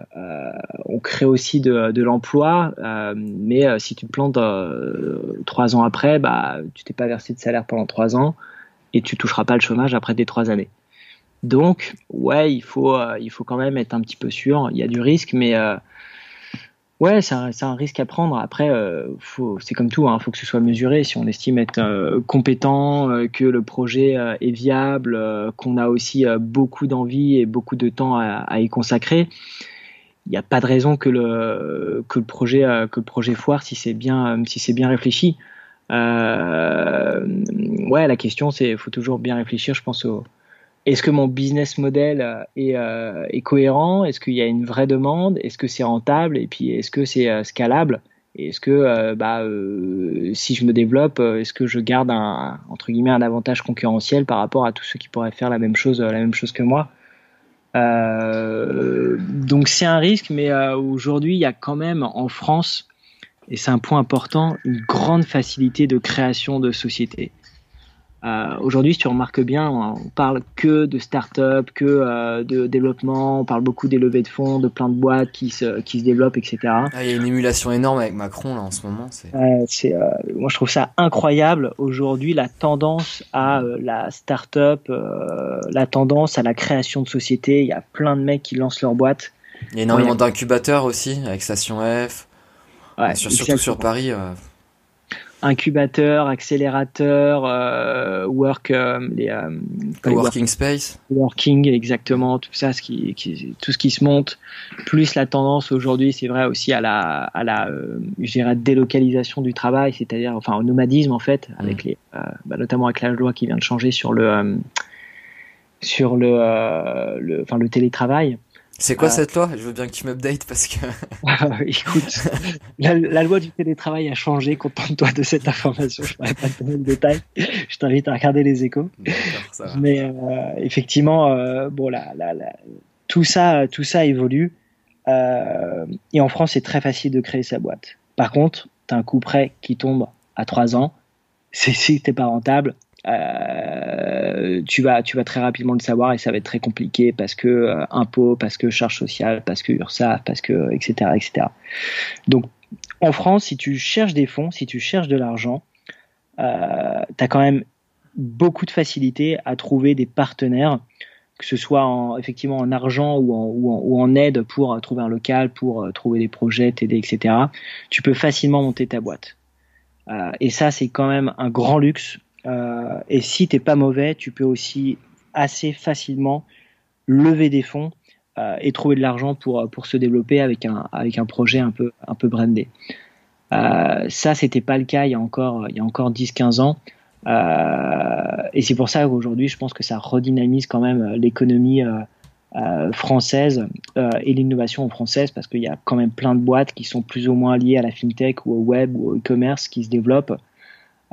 on crée aussi de, de l'emploi, mais si tu te plantes trois ans après, bah, tu t'es pas versé de salaire pendant trois ans et tu toucheras pas le chômage après des trois années. Donc, ouais, il faut, euh, il faut quand même être un petit peu sûr. Il y a du risque, mais euh, ouais, c'est un, un, risque à prendre. Après, euh, c'est comme tout, il hein, faut que ce soit mesuré. Si on estime être compétent, que le projet est viable, qu'on a aussi beaucoup d'envie et beaucoup de temps à, y consacrer, il n'y a pas de raison que le, que le projet, que le projet foire si c'est bien, si bien réfléchi. ouais, la question, c'est, faut toujours bien réfléchir, je pense, au est-ce que mon business model euh, est, euh, est cohérent? Est-ce qu'il y a une vraie demande? Est-ce que c'est rentable? Et puis est-ce que c'est euh, scalable? Est-ce que bah, si je me développe, est-ce que je garde un entre guillemets un avantage concurrentiel par rapport à tous ceux qui pourraient faire la même chose, la même chose que moi? Donc c'est un risque, mais aujourd'hui il y a quand même en France, et c'est un point important, une grande facilité de création de sociétés. Euh, Aujourd'hui, si tu remarques bien, on parle que de start-up, que euh, de développement, on parle beaucoup des levées de fonds, de plein de boîtes qui se, qui se développent, etc. Ah, il y a une émulation énorme avec Macron là en ce moment. C'est, euh, moi, je trouve ça incroyable. Aujourd'hui, la tendance à la start-up, la tendance à la création de sociétés, il y a plein de mecs qui lancent leur boîte. Il y a énormément d'incubateurs aussi, avec Station F. Ouais, surtout sur Paris incubateur, accélérateur, euh, work, euh, les, euh, working space, working exactement, tout ça, ce qui, qui, tout ce qui se monte, plus la tendance aujourd'hui, c'est vrai aussi à la, à la, euh, je dirais délocalisation du travail, c'est-à-dire enfin au nomadisme en fait, avec mm. les, euh, bah, notamment avec la loi qui vient de changer sur le, sur le, le, enfin le télétravail. C'est quoi euh, cette loi? Je veux bien que tu m'updates parce que. Écoute, la, loi du télétravail a changé. Contente-toi de cette information. Je ne pourrais pas te donner le détail. Je t'invite à regarder les échos. Mais euh, effectivement, euh, bon, la, tout ça, tout ça évolue. et en France, c'est très facile de créer sa boîte. Par contre, tu as un coup prêt qui tombe à 3 ans. C'est si t'es pas rentable, euh, tu vas tu vas très rapidement le savoir et ça va être très compliqué parce que euh, impôts, parce que charges sociales, parce que URSA, parce que etc etc. Donc en France, si tu cherches des fonds, si tu cherches de l'argent, euh, tu as quand même beaucoup de facilité à trouver des partenaires, que ce soit en, effectivement en argent ou en, ou en, ou en aide pour trouver un local, pour trouver des projets, t'aider, etc. Tu peux facilement monter ta boîte. Euh, et ça, c'est quand même un grand luxe euh, et si t'es pas mauvais, tu peux aussi assez facilement lever des fonds et trouver de l'argent pour pour se développer avec un avec un projet un peu un peu brandé. ça, c'était pas le cas il y a encore encore 10-15 ans. et c'est pour ça qu'aujourd'hui, je pense que ça redynamise quand même l'économie euh, française euh, et l'innovation française parce qu'il y a quand même plein de boîtes qui sont plus ou moins liées à la fintech ou au web ou au e-commerce qui se développent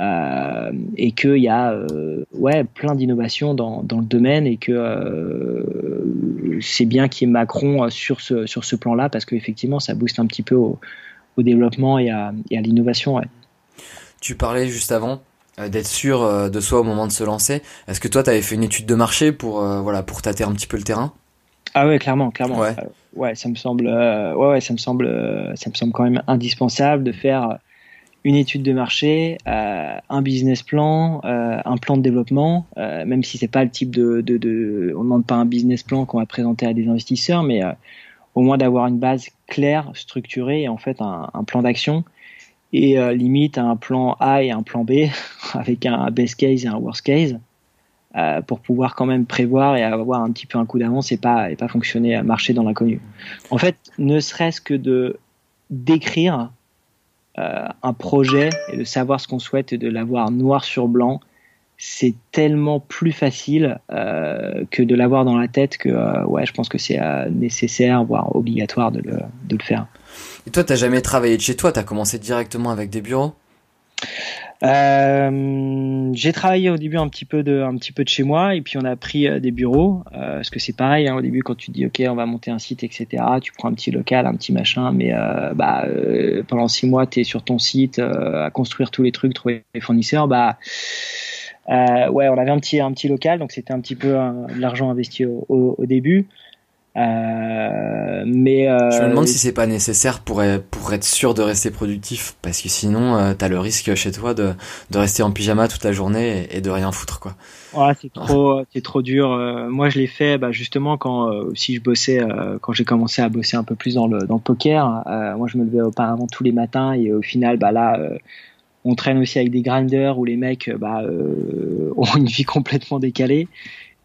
euh, et qu'il y a euh, ouais, plein d'innovations dans, dans, le domaine et que euh, c'est bien qu'il y ait Macron sur ce, sur ce plan-là parce qu'effectivement ça booste un petit peu au, au développement et à, et à l'innovation. Ouais. Tu parlais juste avant d'être sûr de soi au moment de se lancer. Est-ce que toi, tu avais fait une étude de marché pour, voilà, pour tâter un petit peu le terrain? Ah ouais, clairement, clairement. Ouais, euh, ouais ça me semble, euh, ouais, ouais, ça me semble, euh, ça me semble quand même indispensable de faire une étude de marché, un business plan, un plan de développement, même si c'est pas le type de, on ne demande pas un business plan qu'on va présenter à des investisseurs, mais au moins d'avoir une base claire, structurée, et en fait un, un plan d'action et limite un plan A et un plan B avec un best case et un worst case euh, pour pouvoir quand même prévoir et avoir un petit peu un coup d'avance et pas et pas fonctionner à marcher dans l'inconnu. En fait, ne serait-ce que de d'écrire euh, un projet et de savoir ce qu'on souhaite et de l'avoir noir sur blanc, c'est tellement plus facile euh, que de l'avoir dans la tête que euh, ouais, je pense que c'est euh, nécessaire voire obligatoire de le, de le faire. Et toi, t'as jamais travaillé de chez toi T'as commencé directement avec des bureaux? Euh, j'ai travaillé au début un petit peu de, un petit peu de chez moi et puis on a pris euh, des bureaux euh, parce que c'est pareil hein, au début quand tu dis ok on va monter un site etc tu prends un petit local un petit machin mais euh, bah pendant six mois tu es sur ton site à construire tous les trucs trouver les fournisseurs bah ouais on avait un petit un petit local donc c'était un petit peu de l'argent investi au, au, au début euh, mais euh, je me demande si c'est pas nécessaire pour pour être sûr de rester productif parce que sinon euh, t'as le risque chez toi de de rester en pyjama toute la journée et, de rien foutre quoi. Ouais, c'est trop c'est trop dur. Euh, moi je l'ai fait bah, justement quand si je bossais quand j'ai commencé à bosser un peu plus dans le dans le poker. moi je me levais auparavant tous les matins et au final bah là on traîne aussi avec des grinders où les mecs bah, ont une vie complètement décalée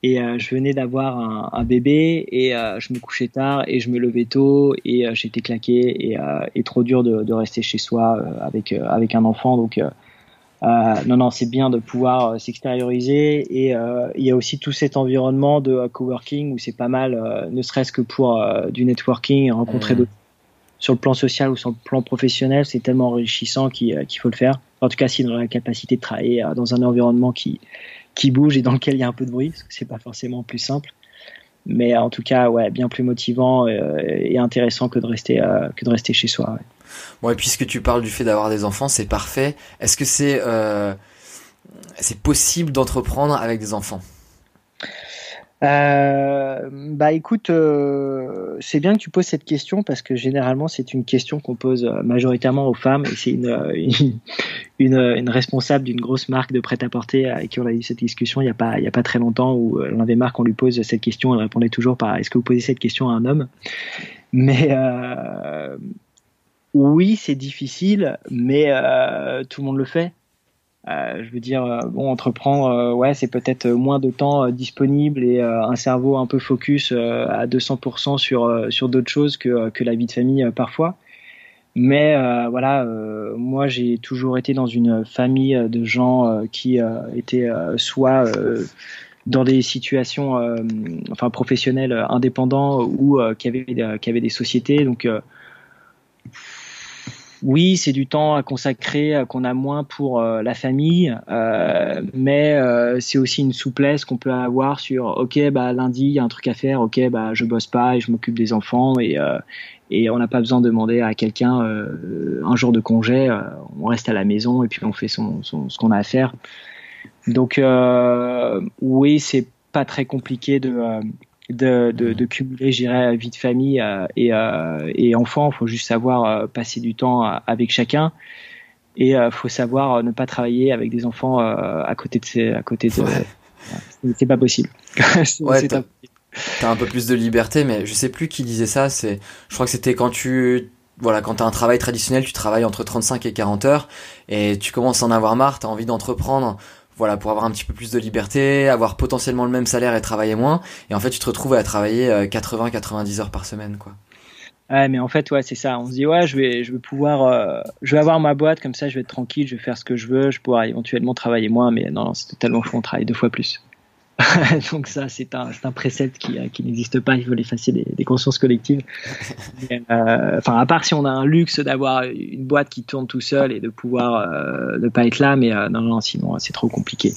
et euh, je venais d'avoir un, un, bébé et euh, je me couchais tard et je me levais tôt et euh, j'étais claqué et, et, trop dur de, de, rester chez soi avec avec un enfant donc non non c'est bien de pouvoir s'extérioriser et il y a aussi tout cet environnement de coworking où c'est pas mal ne serait-ce que pour du networking rencontrer mmh. d'autres sur le plan social ou sur le plan professionnel, c'est tellement enrichissant qu'il faut le faire. En tout cas, si a la capacité de travailler dans un environnement qui, qui bouge et dans lequel il y a un peu de bruit, parce que c'est pas forcément plus simple. Mais en tout cas, ouais, bien plus motivant euh, et intéressant que de rester euh, que de rester chez soi. Bon, et puisque tu parles du fait d'avoir des enfants, c'est parfait. Est-ce que c'est euh, c'est possible d'entreprendre avec des enfants? Euh, bah écoute, euh, c'est bien que tu poses cette question parce que généralement c'est une question qu'on pose euh, majoritairement aux femmes et c'est une, une, une, une, responsable d'une grosse marque de prêt-à-porter avec qui on a eu cette discussion il n'y a, pas, il a pas très longtemps où l'un des marques on lui pose cette question, elle répondait toujours par est-ce que vous posez cette question à un homme? Mais euh, oui, c'est difficile, mais euh, tout le monde le fait. Euh, je veux dire, euh, bon, entreprendre, euh, ouais, c'est peut-être moins de temps disponible et un cerveau un peu focus à 200% sur sur d'autres choses que que la vie de famille parfois. Mais voilà, moi j'ai toujours été dans une famille de gens qui étaient soit dans des situations, enfin professionnelles indépendants ou qui avaient qui avaient des sociétés, donc oui, c'est du temps à consacrer euh, qu'on a moins pour euh, la famille, euh, mais c'est aussi une souplesse qu'on peut avoir sur ok bah lundi il y a un truc à faire, ok bah je bosse pas et je m'occupe des enfants et et on n'a pas besoin de demander à quelqu'un un jour de congé, on reste à la maison et puis on fait son, son ce qu'on a à faire. Donc oui, c'est pas très compliqué de de, de, de cumuler, j'irais, vie de famille euh, et, euh, et enfant. Il faut juste savoir euh, passer du temps avec chacun. Et il faut savoir ne pas travailler avec des enfants à côté de ses, à côté de. C'est pas possible. ouais, t'as as un peu plus de liberté, mais je sais plus qui disait ça. C'est, je crois que c'était quand tu voilà, quand tu as un travail traditionnel, tu travailles entre 35 et 40 heures et tu commences à en avoir marre, tu as envie d'entreprendre voilà, pour avoir un petit peu plus de liberté, avoir potentiellement le même salaire et travailler moins. Et en fait, tu te retrouves à travailler 80-90 heures par semaine, quoi. Ouais, mais en fait, ouais, c'est ça. On se dit, ouais, je vais, je vais pouvoir, euh, je vais avoir ma boîte, comme ça, je vais être tranquille, je vais faire ce que je veux, je pourrai éventuellement travailler moins, mais non, non c'est totalement faux, on travaille deux fois plus. Donc ça, c'est un, un précepte qui, euh, qui n'existe pas. Il faut l'effacer des, des consciences collectives. Euh, enfin, à part si on a un luxe d'avoir une boîte qui tourne tout seul et de pouvoir euh, ne pas être là, mais euh, non, non, sinon c'est trop compliqué.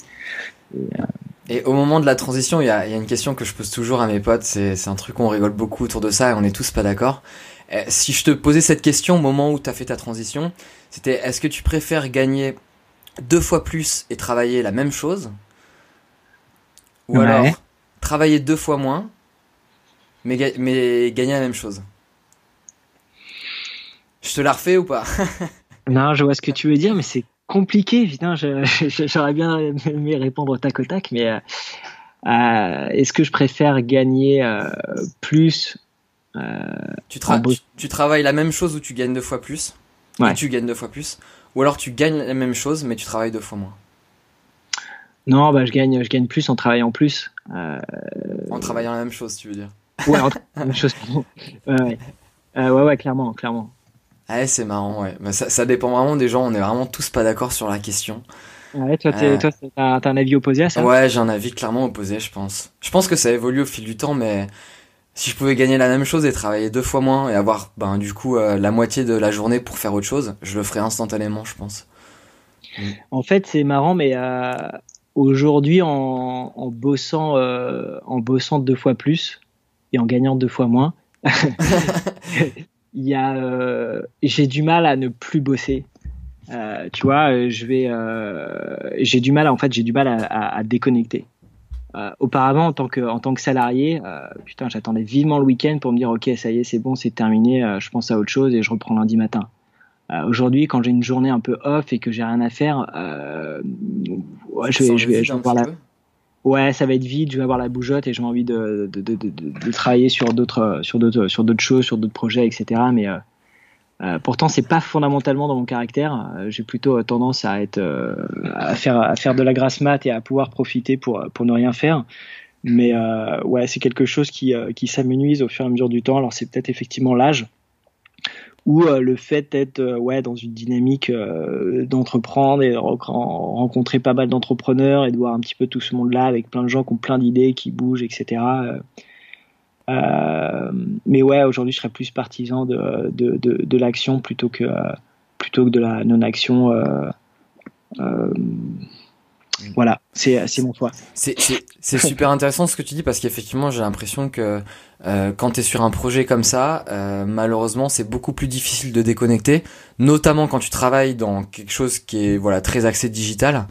Et, et, au moment de la transition, il y a, y a, une question que je pose toujours à mes potes. C'est, un truc qu'on rigole beaucoup autour de ça et on est tous pas d'accord. Si je te posais cette question au moment où tu as fait ta transition, c'était est-ce que tu préfères gagner deux fois plus et travailler la même chose ou ouais. alors travailler deux fois moins, mais, ga mais gagner la même chose. Je te la refais ou pas? Non, je vois ce que tu veux dire, mais c'est compliqué. J'aurais bien aimé répondre tac au tac, mais euh, euh, est-ce que je préfère gagner euh, plus tu, tra tu, tu, travailles la même chose ou tu gagnes deux fois plus? Ouais. tu gagnes deux fois plus Ou alors tu gagnes la même chose, mais tu travailles deux fois moins non, bah, je gagne, je gagne plus en travaillant plus. Euh... En travaillant la même chose, tu veux dire Ouais, en la même chose. Ouais, ouais. Euh, ouais, ouais, clairement, clairement. Ah, c'est marrant, ouais. Bah, ça, ça, dépend vraiment des gens. On est vraiment tous pas d'accord sur la question. Ouais, toi, euh... toi, t'as un avis opposé à ça? Ouais, j'ai un avis clairement opposé, je pense. Je pense que ça évolue au fil du temps, mais si je pouvais gagner la même chose et travailler deux fois moins et avoir, ben, du coup, euh, la moitié de la journée pour faire autre chose, je le ferais instantanément, je pense. En fait, c'est marrant, mais euh, aujourd'hui en, en bossant euh, en bossant deux fois plus et en gagnant deux fois moins il y a euh, j'ai du mal à ne plus bosser. Euh, tu vois je vais j'ai du mal en fait j'ai du mal à, à, à déconnecter. Auparavant en tant que en tant que salarié putain j'attendais vivement le week-end pour me dire ok ça y est c'est bon c'est terminé je pense à autre chose et je reprends lundi matin. euh, Aujourd'hui, quand j'ai une journée un peu off et que j'ai rien à faire, euh, ouais, je vais, je vais, je vais voir la. Ouais, ça va être vide. Je vais avoir la bougeotte et j'ai envie de, de, de, de, travailler sur d'autres, sur d'autres, sur d'autres choses, sur d'autres projets, etc. Mais euh, euh, pourtant, c'est pas fondamentalement dans mon caractère. Euh, j'ai plutôt tendance à être, euh, à faire, à faire de la grasse mat et à pouvoir profiter pour pour ne rien faire. Mais euh, ouais, c'est quelque chose qui qui s'amenuise au fur et à mesure du temps. Alors c'est peut-être effectivement l'âge ou euh, le fait d'être euh, ouais dans une dynamique euh, d'entreprendre et de rencontrer pas mal d'entrepreneurs et de voir un petit peu tout ce monde-là avec plein de gens qui ont plein d'idées, qui bougent, etc. Euh, mais ouais, aujourd'hui, je serais plus partisan de, de, de, de l'action plutôt que plutôt que de la non-action. Voilà, c'est mon choix. C'est super intéressant ce que tu dis parce qu'effectivement, j'ai l'impression que euh, quand tu es sur un projet comme ça, euh, malheureusement, c'est beaucoup plus difficile de déconnecter, notamment quand tu travailles dans quelque chose qui est voilà très axé digital.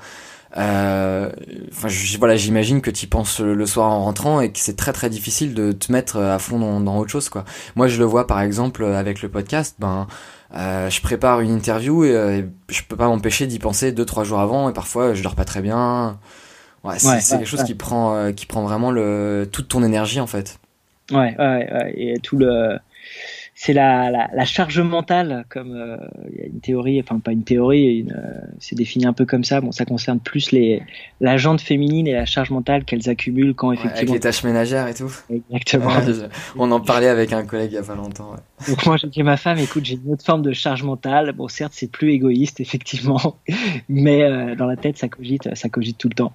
Euh, enfin, voilà, j'imagine que tu penses le soir en rentrant et que c'est très très difficile de te mettre à fond dans, dans, autre chose, quoi. Moi, je le vois par exemple avec le podcast. Ben, euh, je prépare une interview et euh, je peux pas m'empêcher d'y penser deux trois jours avant et parfois je dors pas très bien. Ouais, c'est ouais, ouais, quelque chose qui prend euh, qui prend vraiment le toute ton énergie en fait. Ouais, ouais, ouais, et tout le c'est la, la, la, charge mentale, comme euh, il y a une théorie, enfin pas une théorie, une, euh, c'est défini un peu comme ça. Bon, ça concerne plus les la jante féminine et la charge mentale qu'elles accumulent quand effectivement. Ouais, avec les tâches ménagères et tout. Exactement. on en parlait avec un collègue il y a pas longtemps. Ouais. Donc moi j'ai dit à ma femme, écoute, j'ai une autre forme de charge mentale. Bon, certes c'est plus égoïste effectivement, mais euh, dans la tête ça cogite, ça cogite tout le temps.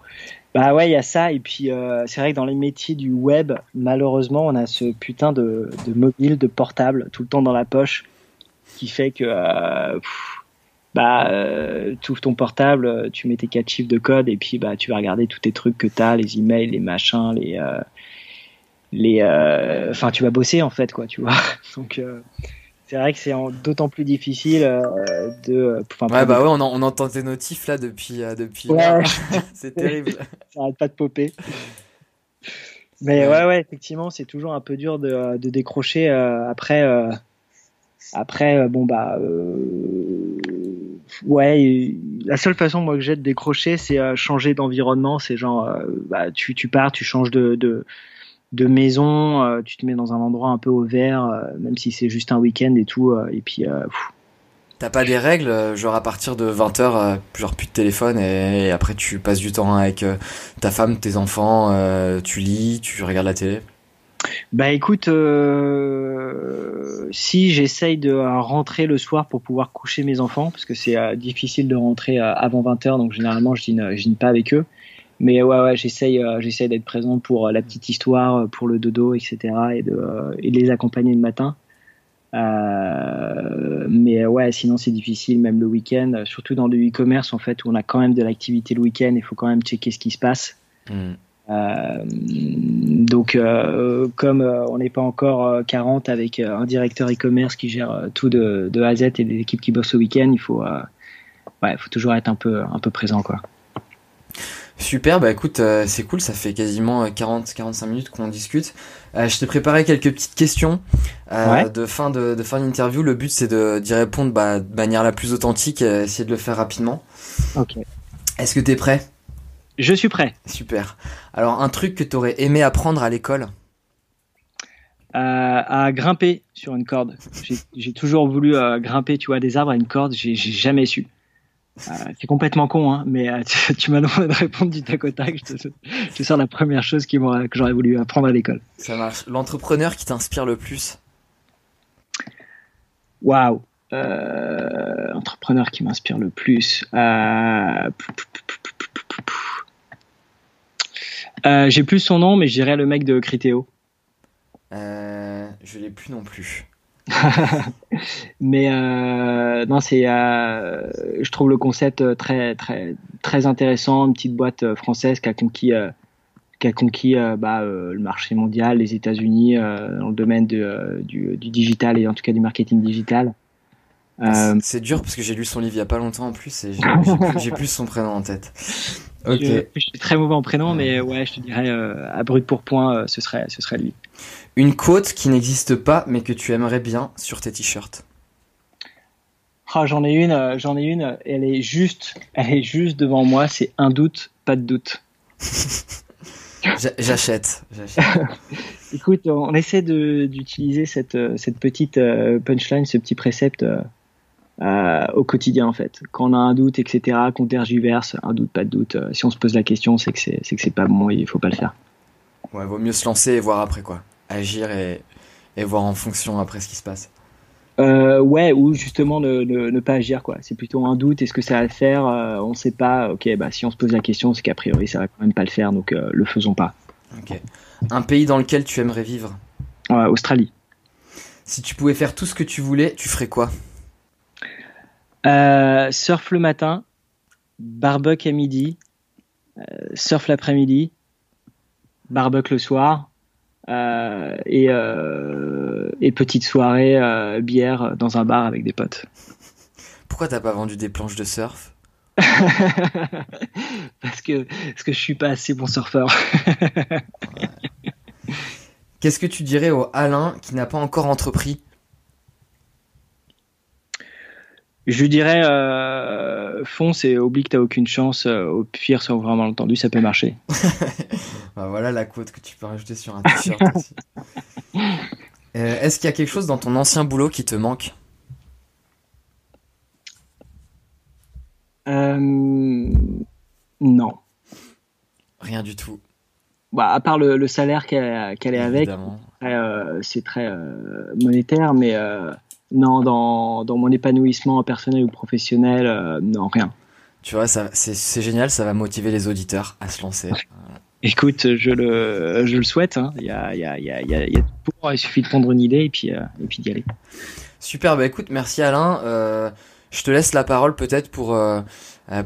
Bah ouais, il y a ça. Et puis, euh, c'est vrai que dans les métiers du web, malheureusement, on a ce putain de, de mobile, de portable, tout le temps dans la poche, qui fait que, euh, bah, euh, tu ouvres ton portable, tu mets tes quatre chiffres de code, et puis, bah, tu vas regarder tous tes trucs que t'as, les emails, les machins, les, euh, les, euh, enfin, tu vas bosser en fait, quoi, tu vois. Donc, c'est vrai que c'est d'autant plus difficile euh, de. ouais, bah ouais, on, en, on entend tes notifs là depuis. Euh, depuis ouais. c'est terrible. Ça arrête pas de popper. Mais ouais, ouais, ouais effectivement, c'est toujours un peu dur de, de décrocher euh, après. après, bon, bah. ouais, la seule façon moi que j'ai de décrocher, c'est changer d'environnement. C'est genre, bah, tu, tu pars, tu changes de, de de maison, euh, tu te mets dans un endroit un peu au vert, euh, même si c'est juste un week-end et tout, euh, et puis T'as pas des règles, genre à partir de 20h, euh, genre plus de téléphone et, après tu passes du temps avec ta femme, tes enfants, tu lis, tu regardes la télé? Bah écoute, euh, si j'essaye de rentrer le soir pour pouvoir coucher mes enfants, parce que c'est difficile de rentrer avant 20h, donc généralement je dîne, je dîne pas avec eux. Mais ouais, ouais, j'essaye, euh, j'essaye d'être présent pour euh, la petite histoire, euh, pour le dodo, etc. et de, et de les accompagner le matin. Euh, mais ouais, sinon c'est difficile, même le week-end, surtout dans le e-commerce en fait, où on a quand même de l'activité le week-end, il faut quand même checker ce qui se passe. Euh, donc, euh, comme on n'est pas encore euh, 40 avec un directeur e-commerce qui gère tout de, de A à Z et des équipes qui bossent au week-end, il faut, ouais, faut toujours être un peu, un peu présent, quoi. Super, bah écoute, euh, c'est cool, ça fait quasiment 40-45 minutes qu'on discute. Euh, je t'ai préparé quelques petites questions euh, Ouais. de fin de, de fin d'interview. Le but c'est de d'y répondre bah, de manière la plus authentique, et essayer de le faire rapidement. Ok. Est-ce que t'es prêt? Je suis prêt. Super. Alors un truc que t'aurais aimé apprendre à l'école? Euh, à grimper sur une corde. J'ai- toujours voulu euh, grimper, tu vois, des arbres à une corde. J'ai jamais su. Euh, c'est complètement con, hein, mais euh, tu, tu m'as demandé de répondre du tac au tac. Je te, je te sors la première chose qui que j'aurais voulu apprendre à l'école. Ça marche. L'entrepreneur qui t'inspire le plus? Waouh. Euh, entrepreneur qui m'inspire le plus. Euh, J'ai plus son nom, mais je dirais le mec de Critéo. Je l'ai plus non plus. Mais euh, non, c'est, euh, je trouve le concept très très très intéressant. Une petite boîte euh, française qui a conquis euh, qui a conquis euh, bah, euh, le marché mondial, les États-Unis euh, dans le domaine de, euh, du, du digital et en tout cas du marketing digital. Euh, C'est- dur parce que j'ai lu son livre il y a pas longtemps en plus et j'ai j'ai plus, j'ai plus son prénom en tête. Je, je suis très mauvais en prénom, mais ouais, je te dirais euh, à brut pour point, euh, ce serait ce serait lui. Une quote qui n'existe pas mais que tu aimerais bien sur tes t-shirts. Ah, j'en ai une, euh, j'en ai une. Elle est juste, elle est juste devant moi. C'est un doute, pas de doute. J'a- J'achète. Écoute, on essaie de- d'utiliser cette, cette petite punchline, ce petit précepte euh, au quotidien en fait. Quand on a un doute, etc., qu'on tergiverse, un doute, pas de doute. euh, si on se pose la question, c'est que c'est que c'est pas bon il faut pas le faire. Ouais, vaut mieux se lancer et voir après quoi. Agir et, et voir en fonction après ce qui se passe. Euh, ouais, ou justement ne, ne, ne pas agir quoi. C'est plutôt un doute. Est-ce que ça va le faire On sait pas. Ok, bah si on se pose la question, c'est qu'a priori ça va quand même pas le faire, donc le faisons pas. Ok. Un pays dans lequel tu aimerais vivre? Australie. Si tu pouvais faire tout ce que tu voulais, tu ferais quoi? Euh, surf le matin, barbecue à midi, euh, surf l'après-midi, barbecue le soir, euh, et, et petite soirée bière dans un bar avec des potes. Pourquoi t'as pas vendu des planches de surf? Parce que parce que je suis pas assez bon surfeur. Qu'est-ce que tu dirais au Alain qui n'a pas encore entrepris? Je lui dirais euh, fonce et oublie que t'as aucune chance. euh, au pire, sans vraiment entendu, ça peut marcher. Bah, Voilà la quote que tu peux rajouter sur un t-shirt. Euh, Est-ce qu'il y a quelque chose dans ton ancien boulot qui te manque? Euh, non. Rien du tout. Bah, à part le, le salaire qu'elle est avec, c'est très monétaire, mais non, dans, dans mon épanouissement personnel ou professionnel, euh, non, rien. Tu vois, c'est, génial, ça va motiver les auditeurs à se lancer. Écoute, je le, je le souhaite. hein. Il y, a, il y, a, il y, a, il y a- il y a tout pour, il suffit de prendre une idée et puis, euh, et puis d'y aller. Super, bah écoute, merci Alain. Euh, je te laisse la parole peut-être pour,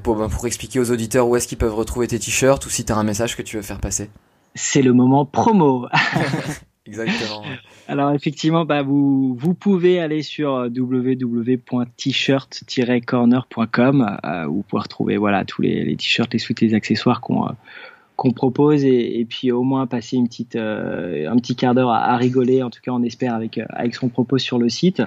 pour, bah, pour expliquer aux auditeurs où est-ce qu'ils peuvent retrouver tes t-shirts ou si tu as un message que tu veux faire passer. C'est le moment promo. Exactement. Alors effectivement, bah, vous, vous pouvez aller sur www.t-shirt-corner.com euh, où vous pouvez retrouver voilà, tous les, les t-shirts, les suites, les accessoires qu'on euh, qu'on propose et, et puis au moins passer une petite, euh, un petit quart d'heure à, à rigoler, en tout cas on espère avec, euh, avec ce qu'on propose sur le site.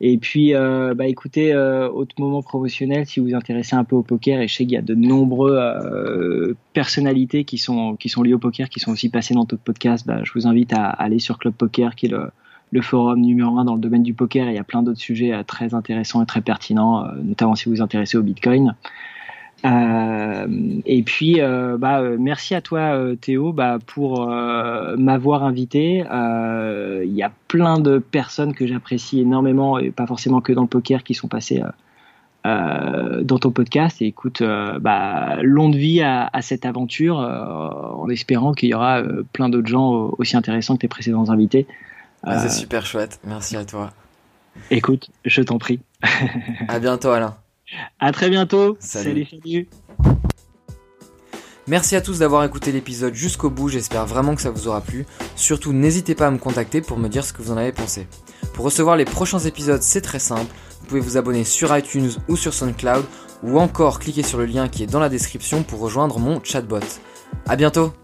Et puis, euh, bah, écoutez, euh, autre moment promotionnel, si vous vous intéressez un peu au poker, et je sais qu'il y a de nombreux euh, personnalités qui sont, qui sont liées au poker, qui sont aussi passées dans notre podcast, bah, je vous invite à, aller sur Club Poker, qui est le, le forum numéro un dans le domaine du poker et il y a plein d'autres sujets très intéressants et très pertinents, notamment si vous vous intéressez au Bitcoin. Euh, et puis, euh, bah, euh, merci à toi, Théo, bah, pour m'avoir invité. Il y a plein de personnes que j'apprécie énormément, et pas forcément que dans le poker, qui sont passées dans ton podcast. Et écoute, bah, longue vie à, à cette aventure, en espérant qu'il y aura plein d'autres gens aussi intéressants que tes précédents invités. Ah, c'est super chouette. Merci à toi. Écoute, je t'en prie. à bientôt, Alain. À très bientôt. Salut. Merci à tous d'avoir écouté l'épisode jusqu'au bout, j'espère vraiment que ça vous aura plu. Surtout n'hésitez pas à me contacter pour me dire ce que vous en avez pensé. Pour recevoir les prochains épisodes, c'est très simple, vous pouvez vous abonner sur iTunes ou sur SoundCloud ou encore cliquer sur le lien qui est dans la description pour rejoindre mon chatbot. A bientôt